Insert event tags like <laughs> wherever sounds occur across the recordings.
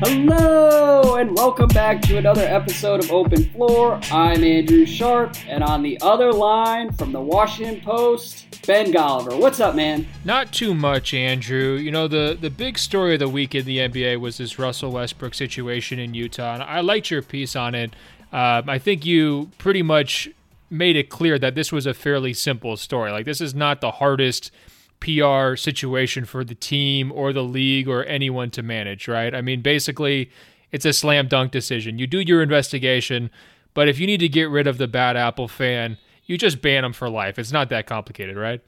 Hello, and welcome back to another episode of Open Floor. I'm Andrew Sharp, and on the other line from the Washington Post, Ben Golliver. What's up, man? Not too much, Andrew. You know, the, the big story of the week in the NBA was this Russell Westbrook situation in Utah, and I liked your piece on it. Uh, I think you pretty much made it clear that this was a fairly simple story. Like, this is not the hardest PR situation for the team or the league or anyone to manage, right? I mean, basically, it's a slam dunk decision. You do your investigation, but if you need to get rid of the bad apple fan, you just ban them for life. It's not that complicated, right?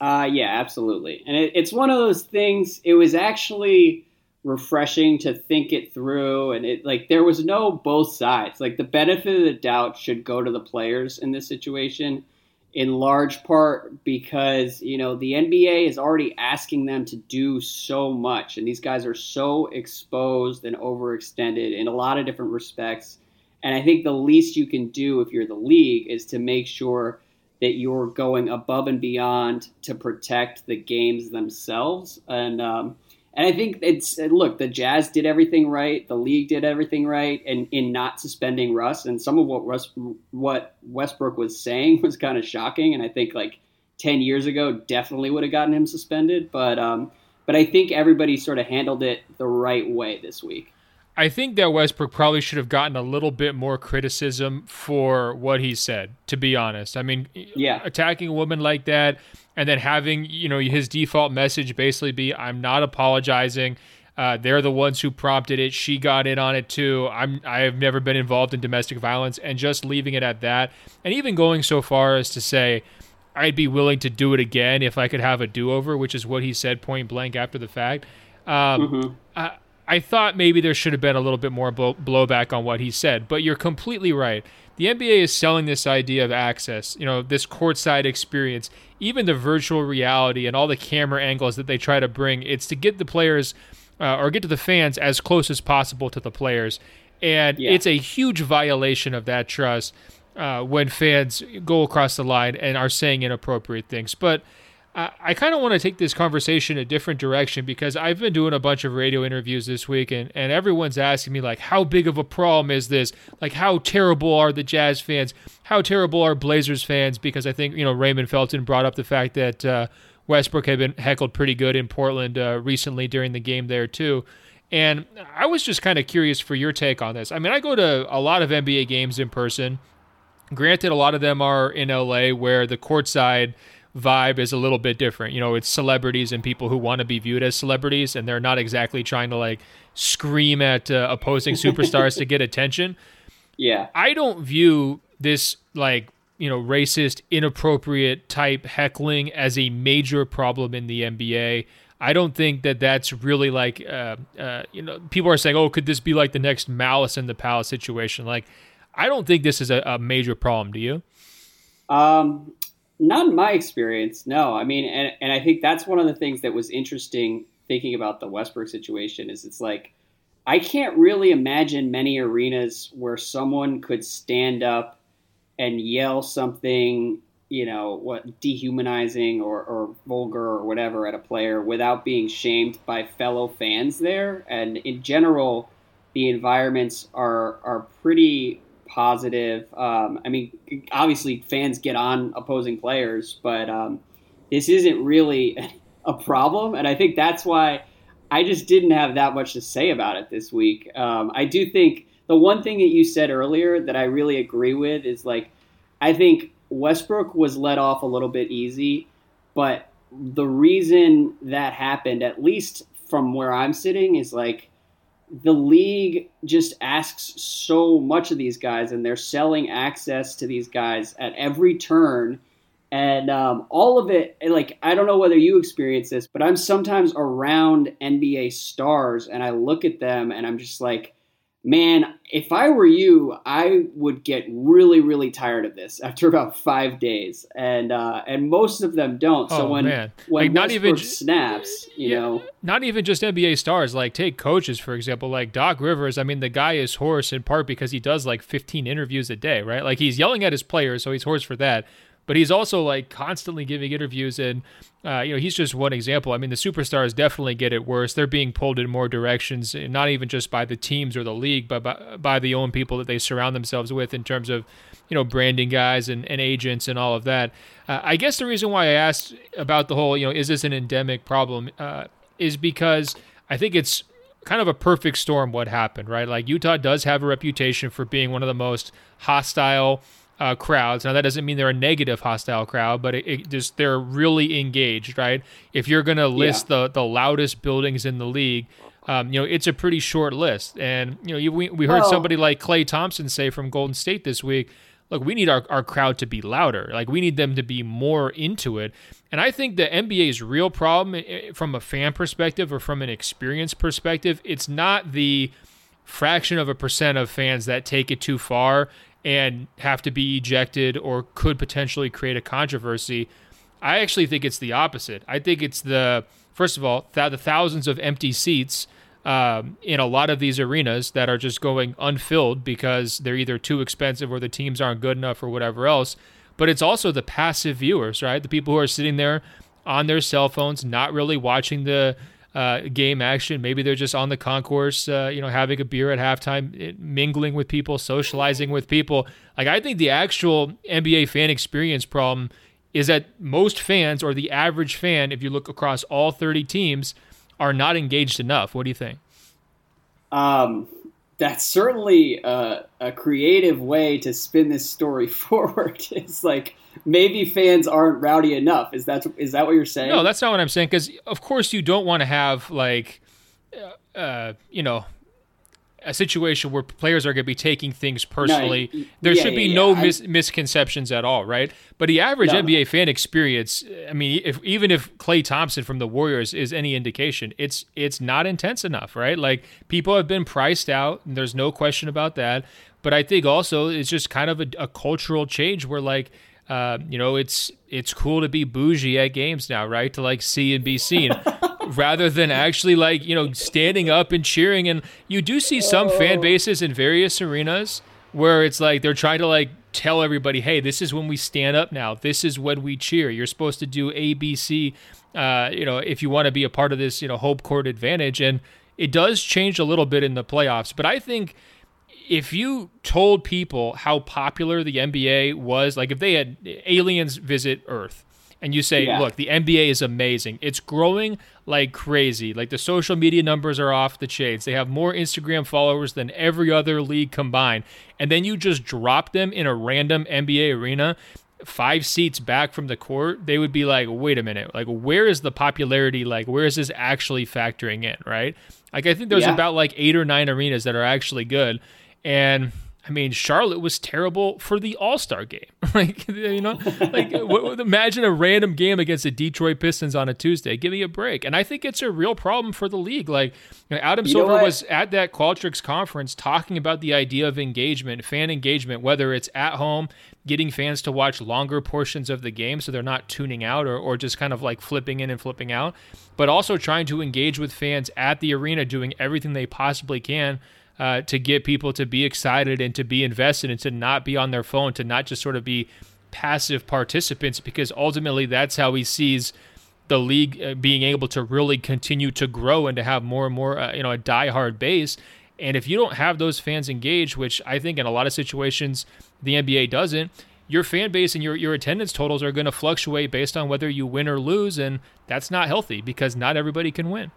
Uh, yeah, absolutely. And it, it's one of those things, it was actually refreshing to think it through and it like there was no both sides like the benefit of the doubt should go to the players in this situation in large part because you know the NBA is already asking them to do so much, and these guys are so exposed and overextended in a lot of different respects. And I think the least you can do if you're the league is to make sure that you're going above and beyond to protect the games themselves. And um, and I think it's look, the Jazz did everything right, the league did everything right, and in not suspending Russ. And some of what Russ, what Westbrook was saying <laughs> was kind of shocking. And I think like ten years ago, definitely would have gotten him suspended. But um, but I think everybody sort of handled it the right way this week. I think that Westbrook probably should have gotten a little bit more criticism for what he said, to be honest. I mean, yeah. attacking a woman like that and then having, you know, his default message basically be I'm not apologizing. Uh, they're the ones who prompted it. She got in on it too. I'm I have never been involved in domestic violence and just leaving it at that. And even going so far as to say I'd be willing to do it again if I could have a do-over, which is what he said point blank after the fact. Um, mm-hmm. I, I thought maybe there should have been a little bit more blow, blowback on what he said, but you're completely right. The NBA is selling this idea of access, you know, this courtside experience, even the virtual reality and all the camera angles that they try to bring. It's to get the players uh, or get to the fans as close as possible to the players. And yeah. it's a huge violation of that trust uh, when fans go across the line and are saying inappropriate things. But I, I kind of want to take this conversation a different direction because I've been doing a bunch of radio interviews this week, and, and everyone's asking me, like, how big of a problem is this? Like, how terrible are the Jazz fans? How terrible are Blazers fans? Because I think, you know, Raymond Felton brought up the fact that uh, Westbrook had been heckled pretty good in Portland uh, recently during the game there, too. And I was just kind of curious for your take on this. I mean, I go to a lot of NBA games in person. Granted, a lot of them are in LA where the courtside vibe is a little bit different. You know, it's celebrities and people who want to be viewed as celebrities, and they're not exactly trying to like scream at uh, opposing superstars to get attention. <laughs> Yeah. I don't view this like, you know, racist, inappropriate type heckling as a major problem in the NBA. I don't think that that's really like, uh, uh, you know, people are saying, oh, could this be like the next Malice in the Palace situation? Like, I don't think this is a, a major problem. Do you? Um, not in my experience, no. I mean, and, and I think that's one of the things that was interesting thinking about the Westbrook situation is it's like I can't really imagine many arenas where someone could stand up and yell something, you know, what dehumanizing or, or vulgar or whatever at a player without being shamed by fellow fans there. And in general, the environments are are pretty positive. Um, I mean, obviously fans get on opposing players, but um, this isn't really <laughs> a problem, and I think that's why I just didn't have that much to say about it this week. Um, I do think the one thing that you said earlier that I really agree with is like I think Westbrook was let off a little bit easy, but the reason that happened, at least from where I'm sitting, is like the league just asks so much of these guys, and they're selling access to these guys at every turn. And um, all of it, like, I don't know whether you experience this, but I'm sometimes around NBA stars and I look at them and I'm just like, man, if I were you, I would get really, really tired of this <laughs> after about five days, and uh, and most of them don't. So oh, when man. when like not even snaps, you yeah, know, not even just NBA stars. Like take coaches for example, like Doc Rivers. I mean, the guy is hoarse in part because he does like 15 interviews a day, right? Like he's yelling at his players, so he's hoarse for that. But he's also like constantly giving interviews and uh, you know he's just one example. I mean the superstars definitely get it worse. They're being pulled in more directions, not even just by the teams or the league, but by, by the own people that they surround themselves with in terms of you know branding guys and, and agents and all of that. Uh, I guess the reason why I asked about the whole you know is this an endemic problem uh, is because I think it's kind of a perfect storm what happened, right? Like Utah does have a reputation for being one of the most hostile uh, crowds. Now that doesn't mean they're a negative hostile crowd, but it, it just they're really engaged, right? If you're going to list yeah. the the loudest buildings in the league, um, you know it's a pretty short list. And you know you, we we heard well, somebody like Klay Thompson say from Golden State this week look, we need our, our crowd to be louder. Like we need them to be more into it. And I think the NBA's real problem eh, eh, from a fan perspective or from an experience perspective, it's not the fraction of a percent of fans that take it too far and have to be ejected or could potentially create a controversy. I actually think it's the opposite. I think it's the first of all, th- the thousands of empty seats um, in a lot of these arenas that are just going unfilled because they're either too expensive or the teams aren't good enough or whatever else. But it's also the passive viewers, right? The people who are sitting there on their cell phones, not really watching the uh, game action. Maybe they're just on the concourse, uh, you know, having a beer at halftime, mingling with people, socializing with people. Like, I think the actual NBA fan experience problem is that most fans, or the average fan, if you look across all 30 teams, are not engaged enough. What do you think? Um, that's certainly a, a, creative way to spin this story <laughs> forward. It's like maybe fans aren't rowdy enough. Is that is that what you're saying? No, that's not what I'm saying. Because of course you don't want to have like, uh, uh you know, a situation where players are going to be taking things personally. No, there yeah, should be yeah, no yeah. Mis- misconceptions at all, right? But the average no. NBA fan experience, I mean, if even if Klay Thompson from the Warriors is any indication, it's it's not intense enough, right? Like people have been priced out, and there's no question about that. But I think also it's just kind of a, a cultural change where like. Uh, you know, it's it's cool to be bougie at games now, right? To like see and be seen. <laughs> rather than actually like you know standing up and cheering. And you do see some fan oh. bases in various arenas where it's like they're trying to like tell everybody, hey, this is when we stand up now. This is when we cheer. You're supposed to do A, B, C. Uh, you know, if you want to be a part of this, you know, hope court advantage, and it does change a little bit in the playoffs. But I think if you told people how popular the NBA was, like if they had aliens visit Earth and you say, yeah. look, the NBA is amazing. It's growing like crazy. Like the social media numbers are off the chains. They have more Instagram followers than every other league combined. And then you just drop them in a random NBA arena, five seats back from the court, they would be like, wait a minute, like where is the popularity? Like where is this actually factoring in, right? Like I think there's yeah. about like eight or nine arenas that are actually good. And I mean, Charlotte was terrible for the All Star game. <laughs> like, you know, like <laughs> imagine a random game against the Detroit Pistons on a Tuesday. Give me a break. And I think it's a real problem for the league. Like, you know, Adam you Silver was at that Qualtrics conference talking about the idea of engagement, fan engagement, whether it's at home, getting fans to watch longer portions of the game so they're not tuning out or, or just kind of like flipping in and flipping out, but also trying to engage with fans at the arena, doing everything they possibly can uh, to get people to be excited and to be invested and to not be on their phone, to not just sort of be passive participants, because ultimately that's how he sees the league uh, being able to really continue to grow and to have more and more, uh, you know, a diehard base. And if you don't have those fans engaged, which I think in a lot of situations the NBA doesn't, your fan base and your, your attendance totals are going to fluctuate based on whether you win or lose. And that's not healthy because not everybody can win.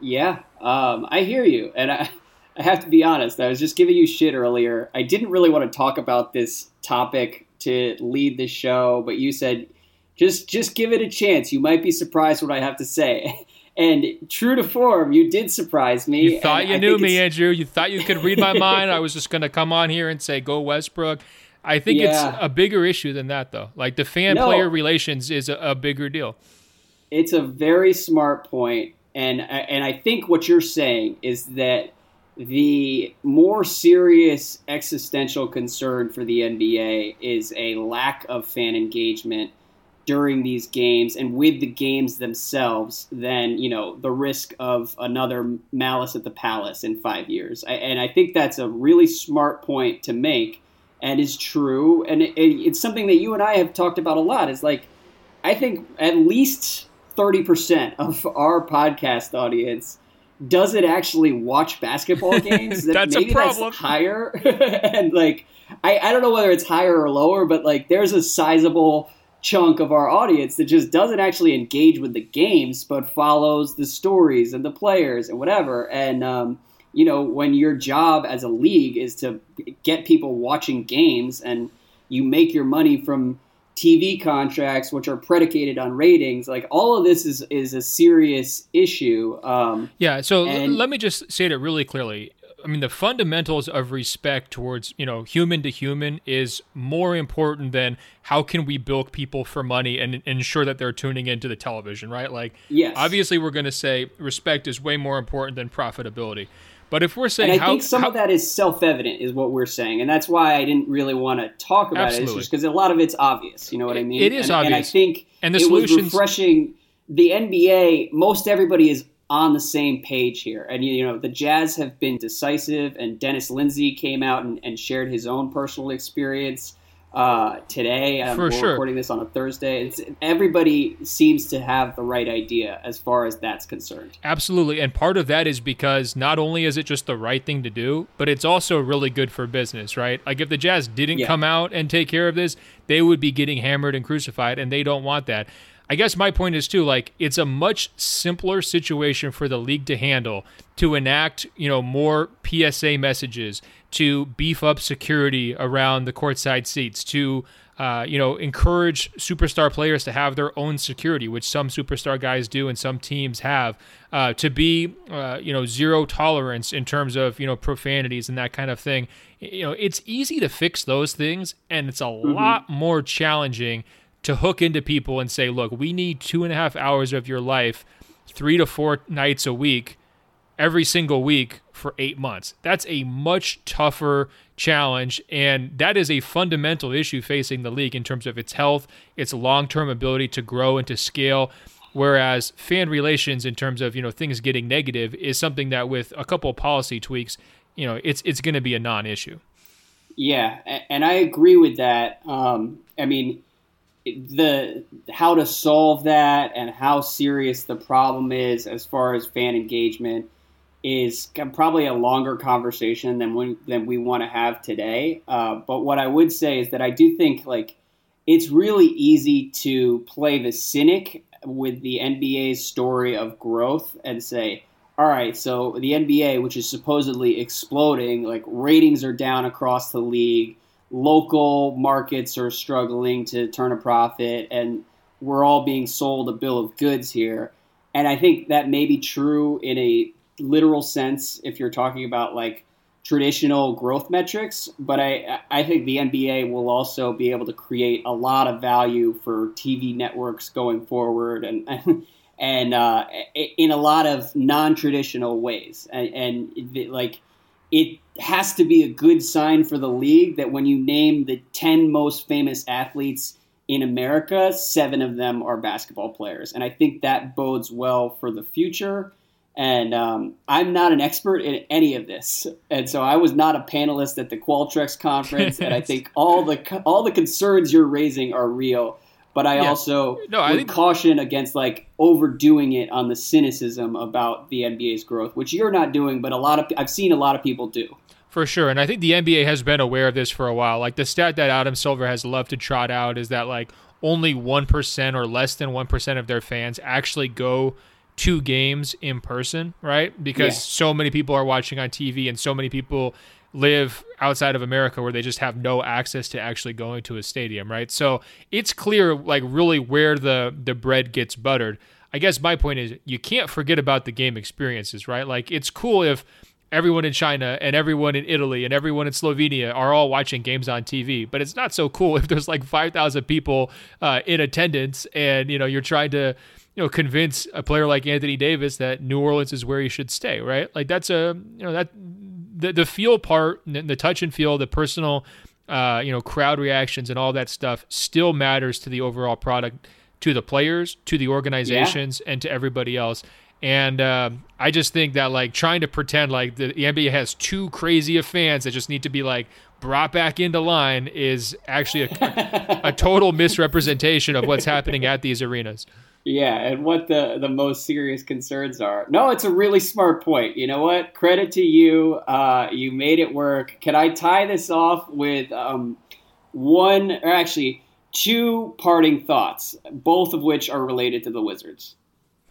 Yeah, um, I hear you. And I, I have to be honest. I was just giving you shit earlier. I didn't really want to talk about this topic to lead the show, but you said just just give it a chance. You might be surprised what I have to say. <laughs> And true to form, you did surprise me. You thought you I knew me, Andrew. You thought you could read my <laughs> mind. I was just going to come on here and say go Westbrook. I think yeah. it's a bigger issue than that, though. Like the fan player no, relations is a, a bigger deal. It's a very smart point, and and I think what you're saying is that the more serious existential concern for the NBA is a lack of fan engagement during these games and with the games themselves than you know the risk of another malice at the palace in five years I, and i think that's a really smart point to make and is true, and it, it's something that you and I have talked about a lot. Is like, I think at least thirty percent of our podcast audience does it actually watch basketball <laughs> games. that's maybe a problem. That's higher, <laughs> and like I, I don't know whether it's higher or lower, but like there's a sizable chunk of our audience that just doesn't actually engage with the games, but follows the stories and the players and whatever. And um, you know, when your job as a league is to get people watching games and you make your money from TV contracts, which are predicated on ratings, like all of this is is a serious issue. Um, yeah. So and, let me just say it really clearly. I mean, the fundamentals of respect towards you know human to human is more important than how can we bilk people for money and, and ensure that they're tuning into the television, right? Like, yes. obviously, we're going to say respect is way more important than profitability. But if we're saying, and I how, think some how, of that is self-evident, is what we're saying, and that's why I didn't really want to talk about absolutely. it. It's just because a lot of it's obvious. You know what I mean? It is and, obvious, and I think and the it was refreshing. The NBA, most everybody is on the same page here, and you know the Jazz have been decisive. And Dennis Lindsey came out and, and shared his own personal experience uh, today. Um, For we're sure. recording this on a Thursday. It's, everybody seems to have the right idea as far as that's concerned. Absolutely. And part of that is because not only is it just the right thing to do, but it's also really good for business, right? Like if the Jazz didn't Yeah. come out and take care of this, they would be getting hammered and crucified, and they don't want that. I guess my point is too, like it's a much simpler situation for the league to handle to enact, you know, more PSA messages, to beef up security around the courtside seats, to uh, you know, encourage superstar players to have their own security, which some superstar guys do and some teams have, uh, to be, uh, you know, zero tolerance in terms of, you know, profanities and that kind of thing. You know, it's easy to fix those things, and it's a Mm-hmm. lot more challenging to hook into people and say, look, we need two and a half hours of your life, three to four nights a week, every single week for eight months. That's a much tougher challenge, and that is a fundamental issue facing the league in terms of its health, its long-term ability to grow and to scale. Whereas fan relations, in terms of you know things getting negative, is something that with a couple of policy tweaks, you know, it's it's going to be a non-issue. Yeah, and I agree with that. Um, I mean, the how to solve that and how serious the problem is as far as fan engagement is probably a longer conversation than we, than we want to have today. Uh, but what I would say is that I do think like it's really easy to play the cynic with the NBA's story of growth and say, all right, so the NBA, which is supposedly exploding, like ratings are down across the league, local markets are struggling to turn a profit, and we're all being sold a bill of goods here. And I think that may be true in a literal sense if you're talking about like traditional growth metrics, but I I think the NBA will also be able to create a lot of value for TV networks going forward and <laughs> and uh, in a lot of non-traditional ways and, and like it has to be a good sign for the league that when you name the 10 most famous athletes in America, seven of them are basketball players. And I think that bodes well for the future. And um, I'm not an expert in any of this, and so I was not a panelist at the Qualtrics conference. and I <laughs> think all the all the concerns you're raising are real. But I Yeah. also No, I would think- caution against like overdoing it on the cynicism about the NBA's growth, which you're not doing, but a lot of I've seen a lot of people do. For sure. And I think the NBA has been aware of this for a while. Like the stat that Adam Silver has loved to trot out is that like only 1% or less than 1% of their fans actually go to games in person, right? Because Yeah. so many people are watching on TV and so many people live outside of America where they just have no access to actually going to a stadium, right? So it's clear like really where the the bread gets buttered. I guess my point is you can't forget about the game experiences, right? Like it's cool if everyone in China and everyone in Italy and everyone in Slovenia are all watching games on TV. But it's not so cool <laughs> if there's like 5,000 people uh, in attendance and, you know, you're trying to, you know, convince a player like Anthony Davis that New Orleans is where he should stay, right? Like that's a, you know, that the, the feel part, the touch and feel, the personal, uh, you know, crowd reactions and all that stuff still matters to the overall product, to the players, to the organizations, and to everybody else. And uh, I just think that like trying to pretend like the, the NBA has too crazy of fans that just need to be like brought back into line is actually a, a <laughs> total misrepresentation of what's happening at these arenas. Yeah, and what the the most serious concerns are. No, it's a really smart point. You know what? Credit to you. Uh, you made it work. Can I tie this off with um, one, or actually two parting thoughts, both of which are related to the Wizards?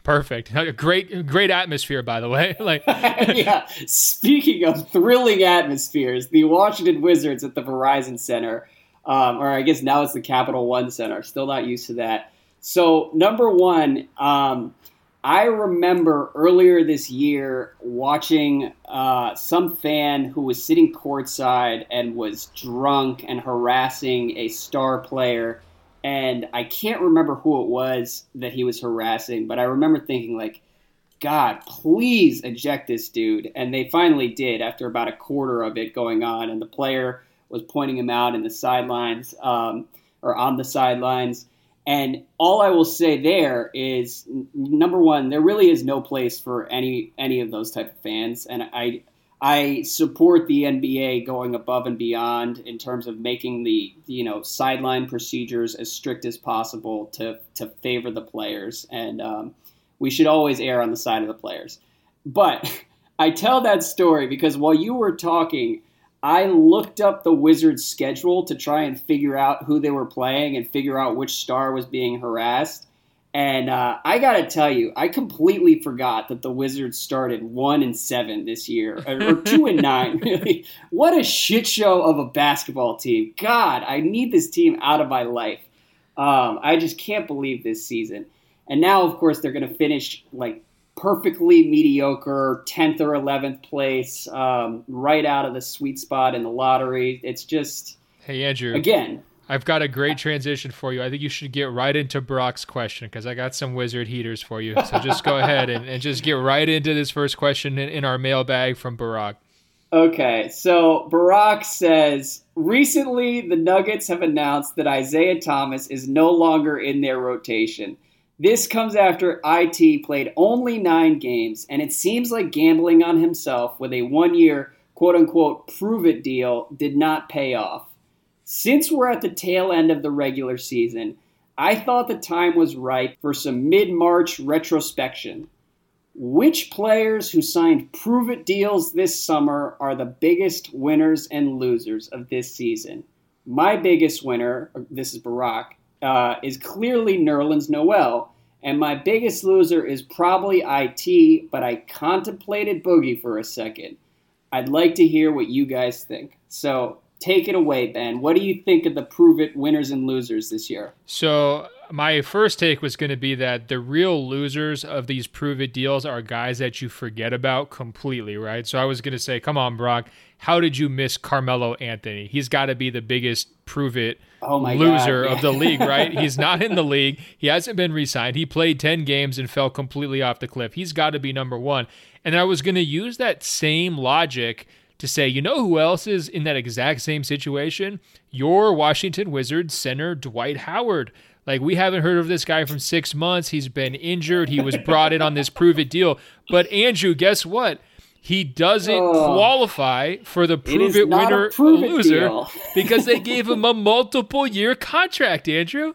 Perfect. Great, great atmosphere, by the way. <laughs> Like, <laughs> yeah. Speaking of thrilling atmospheres, the Washington Wizards at the Verizon Center, um, or I guess now it's the Capital One Center. Still not used to that so, number one, um, I remember earlier this year watching uh, some fan who was sitting courtside and was drunk and harassing a star player. And I can't remember who it was that he was harassing, but I remember thinking, like, God, please eject this dude. And they finally did after about a quarter of it going on. And the player was pointing him out in the sidelines um, or on the sidelines. And all I will say there is number one, there really is no place for any any of those type of fans, and I I support the NBA going above and beyond in terms of making the you know sideline procedures as strict as possible to to favor the players, and um, we should always err on the side of the players. But <laughs> I tell that story because while you were talking, I looked up the Wizards' schedule to try and figure out who they were playing and figure out which star was being harassed. And uh, I got to tell you, I completely forgot that the Wizards started one and seven this year, or, <laughs> two and nine. Really, what a shit show of a basketball team! God, I need this team out of my life. Um, I just can't believe this season. And now, of course, they're going to finish like perfectly mediocre 10th or 11th place, um, right out of the sweet spot in the lottery. It's just. Hey, Andrew. Again. I've got a great transition for you. I think you should get right into Brock's question because I got some wizard heaters for you. So just go ahead and, and, just get right into this first question in, in our mailbag from Barack. Okay, so Barack says recently the Nuggets have announced that Isaiah Thomas is no longer in their rotation. This comes after IT played only nine games, and it seems like gambling on himself with a one year quote unquote prove it deal did not pay off. Since we're at the tail end of the regular season, I thought the time was ripe for some mid March retrospection. Which players who signed prove it deals this summer are the biggest winners and losers of this season? My biggest winner, this is Barack, uh, is clearly Nerlens Noel, and my biggest loser is probably IT, but I contemplated Boogie for a second. I'd like to hear what you guys think. So take it away, Ben. What do you think of the Prove It winners and losers this year? So my first take was going to be that the real losers of these Prove It deals are guys that you forget about completely, right? So I was going to say, come on, Brock, how did you miss Carmelo Anthony? He's got to be the biggest Prove It oh loser God, of the league, right? <laughs> He's not in the league. He hasn't been re signed. He played 10 games and fell completely off the cliff. He's got to be number one. And I was going to use that same logic to say, you know who else is in that exact same situation? Your Washington Wizards center, Dwight Howard. Like, we haven't heard of this guy from six months. He's been injured. He was brought in on this prove it deal. But, Andrew, guess what? He doesn't oh, qualify for the prove it, it winner prove loser <laughs> because they gave him a multiple year contract, Andrew.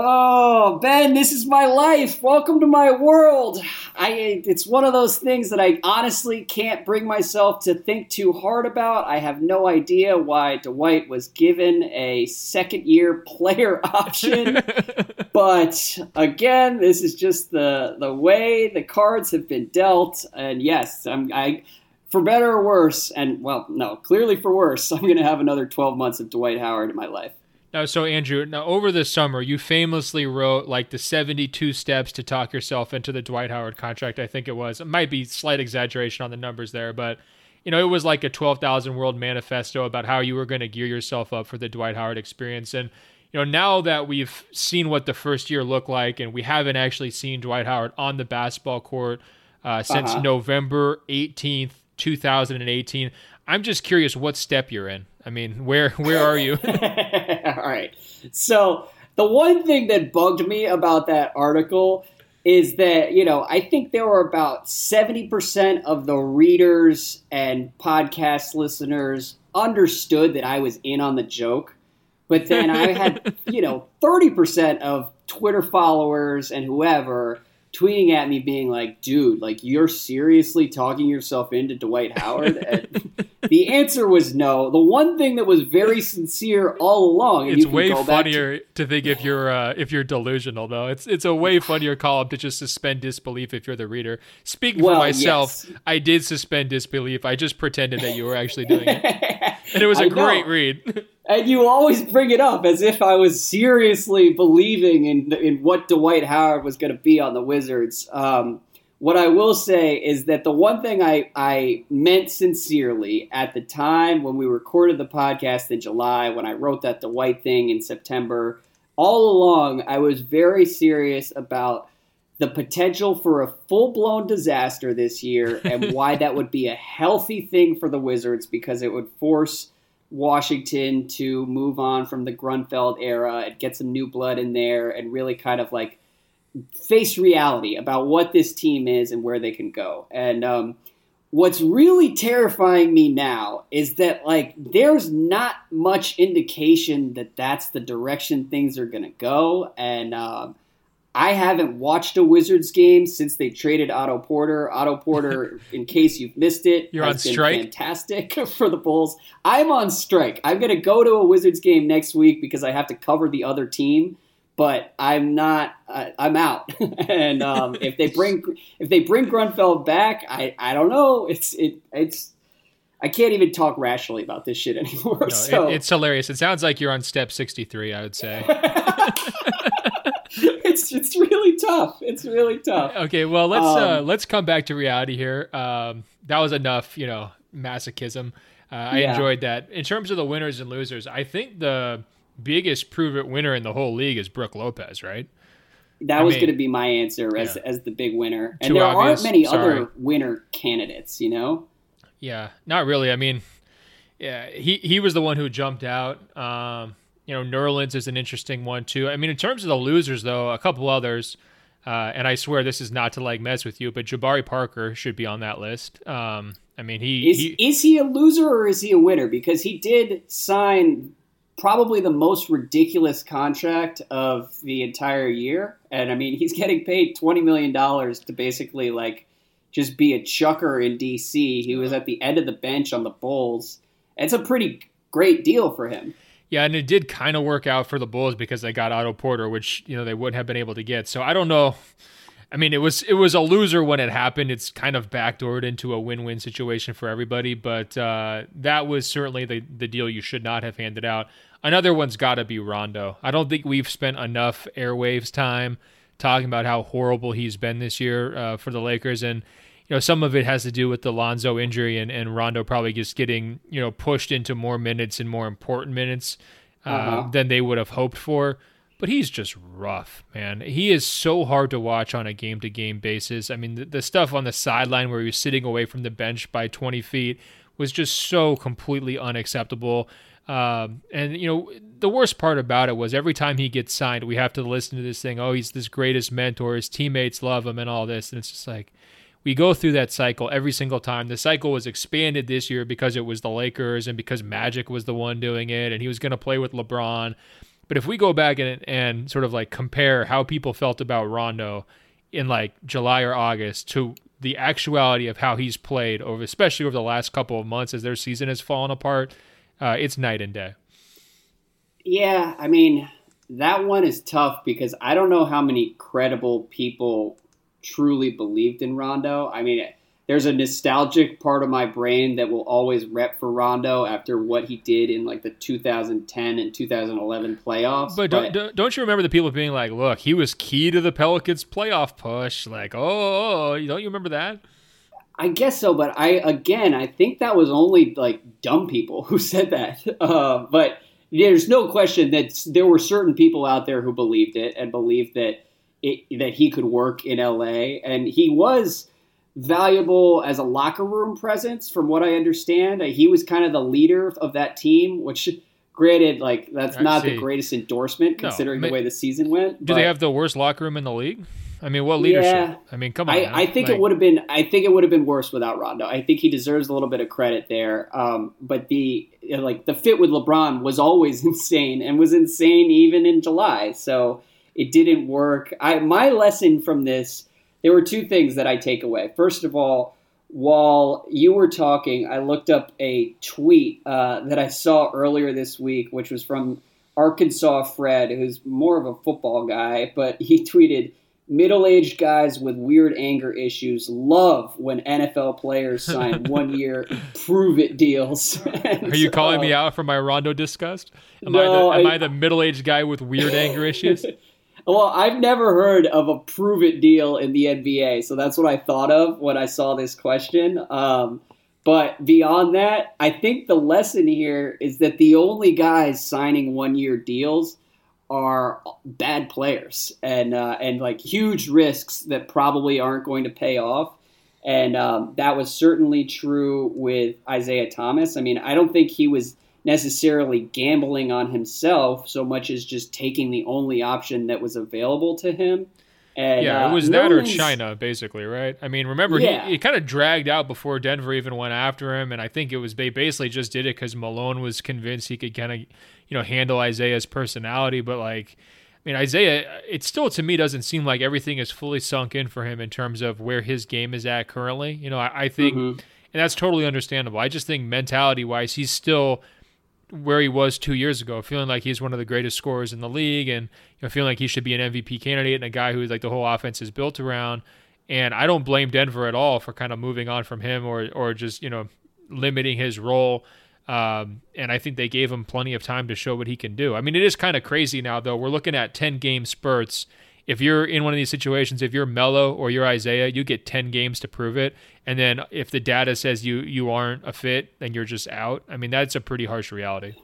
Oh, Ben, this is my life. Welcome to my world. I it's one of those things that I honestly can't bring myself to think too hard about. I have no idea why Dwight was given a second year <laughs> player option. <laughs> but again, this is just the the way the cards have been dealt and yes, I'm I for better or worse, and well, no, clearly for worse, <laughs> I'm going to have another 12 months of Dwight Howard in my life. Now, so Andrew, now over the summer, you famously wrote like the 72 steps to talk yourself into the Dwight Howard contract. I think it was. It might be slight exaggeration on the numbers there, but you know, it was like a 12,000 word manifesto about how you were going to gear yourself up for the Dwight Howard experience. And you know, now that we've seen what the first year looked like, and we haven't actually seen Dwight Howard on the basketball court uh, since uh-huh. November 18th, 2018. I'm just curious what step you're in. I mean, where where are you? <laughs> All right. So the one thing that bugged me about that article is that you know I think there were about seventy percent of the readers and podcast listeners understood that I was in on the joke, but then I had <laughs> you know thirty percent of Twitter followers and whoever tweeting at me being like, dude, like you're seriously talking yourself into Dwight Howard? <laughs> And the answer was no. The one thing that was very sincere all along. it's way funnier to-, to, think if you're uh, if you're delusional though. It's it's a way funnier column to just suspend disbelief if you're the reader. Speaking well, for myself, yes. I did suspend disbelief. I just pretended that you were actually doing it. and it was a <laughs> great read. <laughs> and you always bring it up as if I was seriously believing in in what Dwight Howard was going to be on the Wizards. Um, what I will say is that the one thing I, I meant sincerely at the time when we recorded the podcast in July, when I wrote that Dwight thing in September, all along I was very serious about the potential for a full blown disaster this year and <laughs> why that would be a healthy thing for the Wizards because it would force Washington to move on from the Grunfeld era and get some new blood in there and really kind of like face reality about what this team is and where they can go. And um, what's really terrifying me now is that like there's not much indication that that's the direction things are going to go. And um, I haven't watched a Wizards game since they traded Otto Porter. Otto Porter, <laughs> in case you've missed it, you're on strike. Fantastic <laughs> for the Bulls. I'm on strike. I'm going to go to a Wizards game next week because I have to cover the other team. But I'm not. Uh, I'm out. <laughs> and um, if they bring if they bring Grunfeld back, I I don't know. It's it it's. I can't even talk rationally about this shit <laughs> anymore. No, so. it, it's hilarious. It sounds like you're on step 63. I would say. <laughs> it's it's really tough. It's really tough. Okay, well let's uh, um, uh, let's come back to reality here. Um, that was enough, you know, masochism. Uh, I yeah. enjoyed that. In terms of the winners and losers, I think the biggest prove it winner in the whole league is Brook Lopez, right? That I was going to be my answer as yeah. as the big winner, and Too there obvious. aren't many Sorry. other winner candidates. You know? Yeah, not really. I mean, yeah, he he was the one who jumped out. Um, you know, Nerlens is an interesting one too. I mean, in terms of the losers, though, a couple others, uh, and I swear this is not to like mess with you, but Jabari Parker should be on that list. Um, I mean, he is, he is he a loser or is he a winner? Because he did sign probably the most ridiculous contract of the entire year, and I mean, he's getting paid twenty million dollars to basically like just be a chucker in DC. He was at the end of the bench on the Bulls. It's a pretty great deal for him. Yeah, and it did kind of work out for the Bulls because they got Otto Porter, which you know they wouldn't have been able to get. So I don't know. I mean, it was it was a loser when it happened. It's kind of backdoored into a win-win situation for everybody, but uh, that was certainly the the deal you should not have handed out. Another one's got to be Rondo. I don't think we've spent enough airwaves time talking about how horrible he's been this year uh, for the Lakers, and you know, some of it has to do with the Lonzo injury and, and Rondo probably just getting, you know, pushed into more minutes and more important minutes uh, uh-huh. than they would have hoped for. But he's just rough, man. He is so hard to watch on a game to game basis. I mean, the, the stuff on the sideline where he was sitting away from the bench by 20 feet was just so completely unacceptable. Um, and you know the worst part about it was every time he gets signed, we have to listen to this thing. Oh, he's this greatest mentor. His teammates love him, and all this. And it's just like, we go through that cycle every single time. The cycle was expanded this year because it was the Lakers and because Magic was the one doing it and he was going to play with LeBron. But if we go back and, and sort of like compare how people felt about Rondo in like July or August to the actuality of how he's played over, especially over the last couple of months as their season has fallen apart, uh, it's night and day. Yeah, I mean, that one is tough because I don't know how many credible people truly believed in Rondo. I mean, there's a nostalgic part of my brain that will always rep for Rondo after what he did in like the 2010 and 2011 playoffs. But, but don't, don't you remember the people being like, "Look, he was key to the Pelicans' playoff push." Like, oh, oh, oh, don't you remember that? I guess so, but I again, I think that was only like dumb people <laughs> who said that. Uh, but there's no question that there were certain people out there who believed it and believed that it, that he could work in LA, and he was valuable as a locker room presence, from what I understand. He was kind of the leader of that team, which. Granted, like that's I not see. the greatest endorsement considering no, the way the season went. Do but, they have the worst locker room in the league? I mean, what leadership? Yeah. I mean, come on. I, I think like, it would have been. I think it would have been worse without Rondo. I think he deserves a little bit of credit there. Um, but the like the fit with LeBron was always <laughs> insane and was insane even in July. So it didn't work. I my lesson from this. There were two things that I take away. First of all, while you were talking, I looked up a tweet uh, that I saw earlier this week, which was from Arkansas Fred, who's more of a football guy, but he <laughs> tweeted middle aged guys with weird anger issues love when NFL players sign <laughs> one year prove it deals. <laughs> <laughs> Are you calling me out for my Rondo disgust? Am no, I the, am I, I the middle aged guy with weird anger issues? well, I've never heard of a prove it deal in the NBA, so that's what I thought of when I saw this question. Um, but beyond that, I think the lesson here is that the only guys signing one year deals are bad players and uh, and like huge risks that probably aren't going to pay off. And um, that was certainly true with Isaiah Thomas. I mean, I don't think he was necessarily gambling on himself so much as just taking the only option that was available to him. And, yeah, it uh, was uh, that or China, basically, right? I mean, remember yeah. he, he kind of dragged out before Denver even went after him, and I think it was they basically just did it because Malone was convinced he could kind of, you know, handle Isaiah's personality. But like, I mean, Isaiah, it still to me doesn't seem like everything is fully sunk in for him in terms of where his game is at currently. You know, I, I think, mm-hmm. and that's totally understandable. I just think mentality wise, he's still where he was two years ago, feeling like he's one of the greatest scorers in the league, and you know, feeling like he should be an MVP candidate and a guy who like the whole offense is built around. And I don't blame Denver at all for kind of moving on from him or or just you know limiting his role. Um, and I think they gave him plenty of time to show what he can do. I mean, it is kind of crazy now though. We're looking at ten game spurts if you're in one of these situations, if you're Melo or you're Isaiah, you get 10 games to prove it. And then if the data says you you aren't a fit, then you're just out. I mean, that's a pretty harsh reality.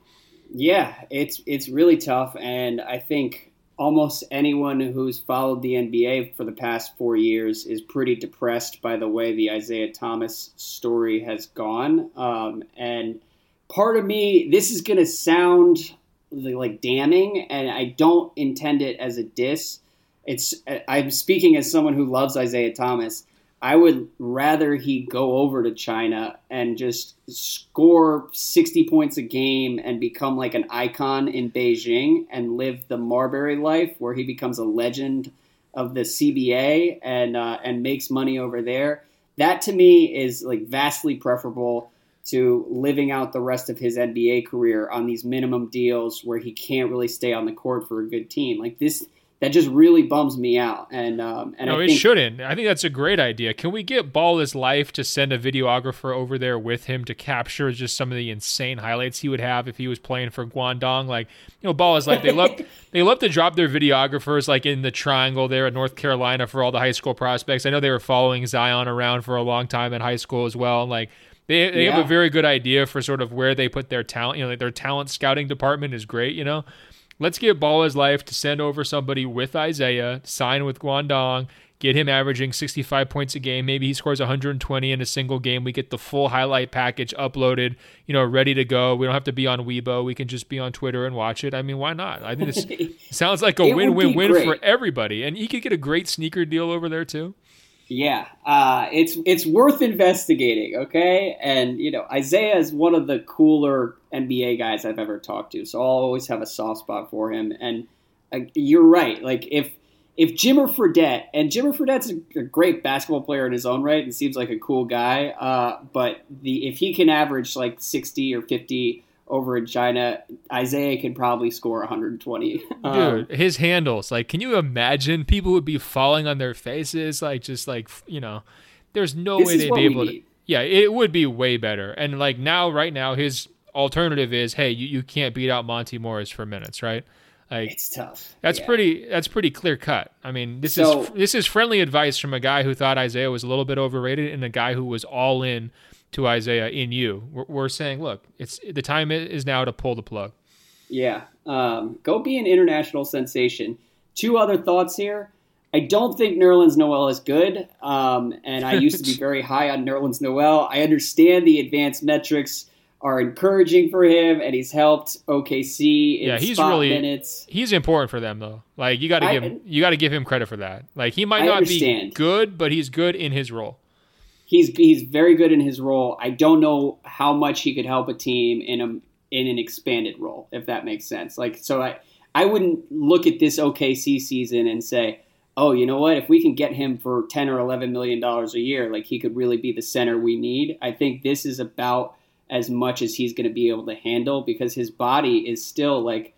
Yeah, it's it's really tough and I think almost anyone who's followed the NBA for the past 4 years is pretty depressed by the way the Isaiah Thomas story has gone. Um, and part of me this is going to sound like damning and I don't intend it as a diss it's I'm speaking as someone who loves Isaiah Thomas. I would rather he go over to China and just score 60 points a game and become like an icon in Beijing and live the Marbury life where he becomes a legend of the CBA and uh, and makes money over there. That to me is like vastly preferable to living out the rest of his NBA career on these minimum deals where he can't really stay on the court for a good team. Like this that just really bums me out. And um, and no, I it shouldn't. I think that's a great idea. Can we get Ball is Life to send a videographer over there with him to capture just some of the insane highlights he would have if he was playing for Guangdong? Like, you know, Ball is Life. They love <laughs> they love to drop their videographers like in the triangle there at North Carolina for all the high school prospects. I know they were following Zion around for a long time in high school as well. Like they, they yeah. have a very good idea for sort of where they put their talent. You know, like their talent scouting department is great. You know, Let's get Ball is Life to send over somebody with Isaiah, sign with Guangdong, get him averaging 65 points a game. Maybe he scores 120 in a single game. We get the full highlight package uploaded, you know, ready to go. We don't have to be on Weibo. We can just be on Twitter and watch it. I mean, why not? I think this <laughs> sounds like a win-win-win for everybody. And he could get a great sneaker deal over there too. Yeah, uh, it's it's worth investigating. Okay, and you know Isaiah is one of the cooler NBA guys I've ever talked to, so I'll always have a soft spot for him. And uh, you're right. Like if if Jimmer Fredette and Jimmer Fredette's a, great basketball player in his own right and seems like a cool guy, uh, but the if he can average like sixty or fifty over in China, Isaiah can probably score 120. <laughs> Um, Dude, his handles, like, can you imagine people would be falling on their faces? Like, just like, you know, there's no way they'd be able to. Yeah, it would be way better. And like now, right now, his alternative is, hey, you, you can't beat out Monte Morris for minutes, right? Like it's tough. That's yeah. pretty. That's pretty clear cut. I mean, this so, is this is friendly advice from a guy who thought Isaiah was a little bit overrated and a guy who was all in to Isaiah in you. We're, we're saying, look, it's the time is now to pull the plug. Yeah, um, go be an international sensation. Two other thoughts here. I don't think Nerlens Noel is good, um, and I used to be <laughs> very high on Nerlens Noel. I understand the advanced metrics are encouraging for him, and he's helped OKC in yeah, he's really minutes. he's important for them though. Like you got to I- give you got to give him credit for that. Like he might I not be good, but he's good in his role. He's he's very good in his role. I don't know how much he could help a team in a in an expanded role, if that makes sense. Like so, I I wouldn't look at this OKC season and say, oh, you know what? If we can get him for ten or eleven million dollars a year, like he could really be the center we need. I think this is about as much as he's going to be able to handle because his body is still like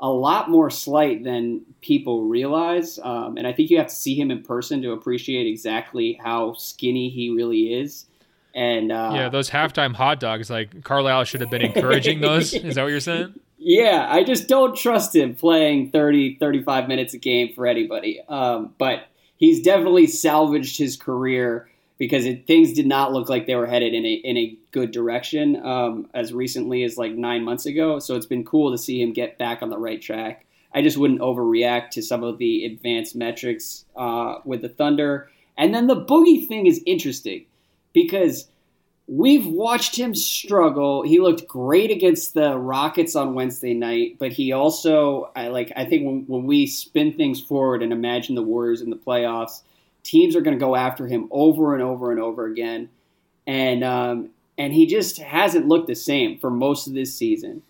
a lot more slight than people realize. Um, and I think you have to see him in person to appreciate exactly how skinny he really is. And uh, yeah, those halftime hot dogs, like Carlisle should have been <laughs> encouraging those. Is that what you're saying? yeah, I just don't trust him playing 30, 35 minutes a game for anybody. Um, but he's definitely salvaged his career because it, things did not look like they were headed in a in a good direction um, as recently as like nine months ago. So it's been cool to see him get back on the right track. I just wouldn't overreact to some of the advanced metrics uh, with the Thunder. And then the Boogie thing is interesting because we've watched him struggle. He looked great against the Rockets on Wednesday night, but he also, I like, I think when, when we spin things forward and imagine the Warriors in the playoffs, teams are going to go after him over and over and over again, and um, and he just hasn't looked the same for most of this season.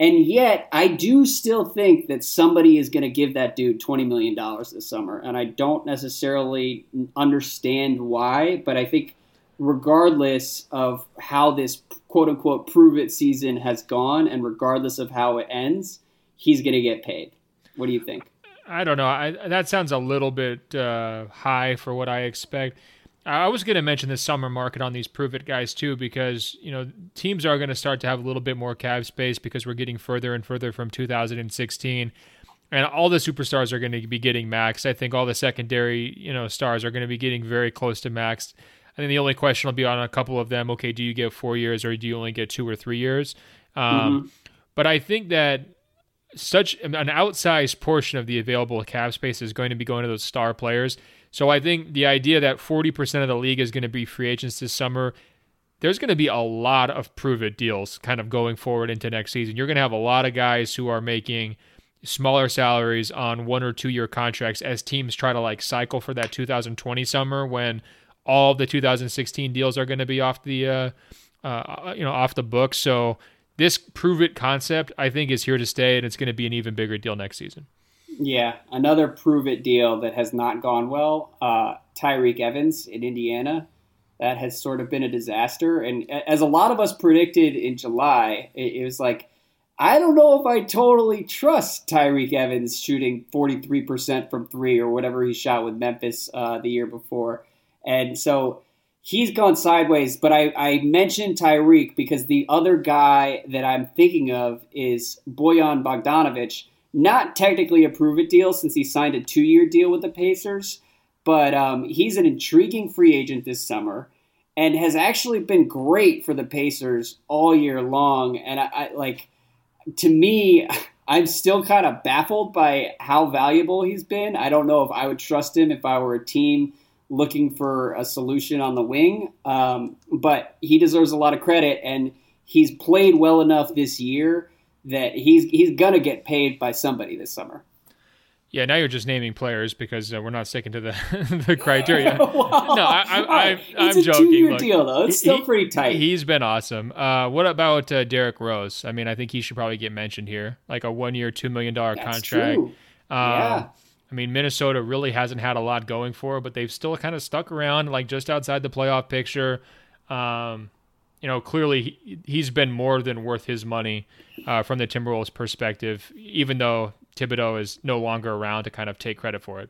And yet, I do still think that somebody is going to give that dude $20 million this summer. And I don't necessarily understand why, but I think regardless of how this quote unquote prove it season has gone and regardless of how it ends, he's going to get paid. What do you think? I don't know. I, that sounds a little bit uh, high for what I expect. I was going to mention the summer market on these prove it guys too, because you know teams are going to start to have a little bit more cap space because we're getting further and further from 2016, and all the superstars are going to be getting maxed. I think all the secondary you know stars are going to be getting very close to maxed. I think the only question will be on a couple of them. Okay, do you get four years or do you only get two or three years? Um, But I think that such an outsized portion of the available cap space is going to be going to those star players. So I think the idea that 40% of the league is going to be free agents this summer, there's going to be a lot of prove it deals kind of going forward into next season. You're going to have a lot of guys who are making smaller salaries on one or two year contracts as teams try to like cycle for that 2020 summer when all the 2016 deals are going to be off the uh, uh, you know off the books. So this prove it concept I think is here to stay and it's going to be an even bigger deal next season. Yeah, another prove it deal that has not gone well. Uh, Tyreke Evans in Indiana. That has sort of been a disaster. And as a lot of us predicted in July, it, it was like, I don't know if I totally trust Tyreke Evans shooting 43% from three or whatever he shot with Memphis uh, the year before. And so he's gone sideways. But I, I mentioned Tyreke because the other guy that I'm thinking of is Bojan Bogdanovic not technically a prove it deal since he signed a two year deal with the Pacers, but um, he's an intriguing free agent this summer and has actually been great for the Pacers all year long. And I, I like to me, <laughs> I'm still kind of baffled by how valuable he's been. I don't know if I would trust him if I were a team looking for a solution on the wing, um, but he deserves a lot of credit and he's played well enough this year that he's he's gonna get paid by somebody this summer. Yeah, now you're just naming players because uh, we're not sticking to the <laughs> the criteria. <laughs> wow. No, I, I, I, it's I'm a joking. two-year Look, deal though. It's still he- pretty tight. He's been awesome. Uh, what about uh, Derrick Rose? I mean, I think he should probably get mentioned here, like a one-year, two million dollar contract. true. Um, Yeah. I mean, Minnesota really hasn't had a lot going for, but they've still kind of stuck around, like just outside the playoff picture. Um, you know, clearly he, he's been more than worth his money uh, from the Timberwolves' perspective, even though Thibodeau is no longer around to kind of take credit for it.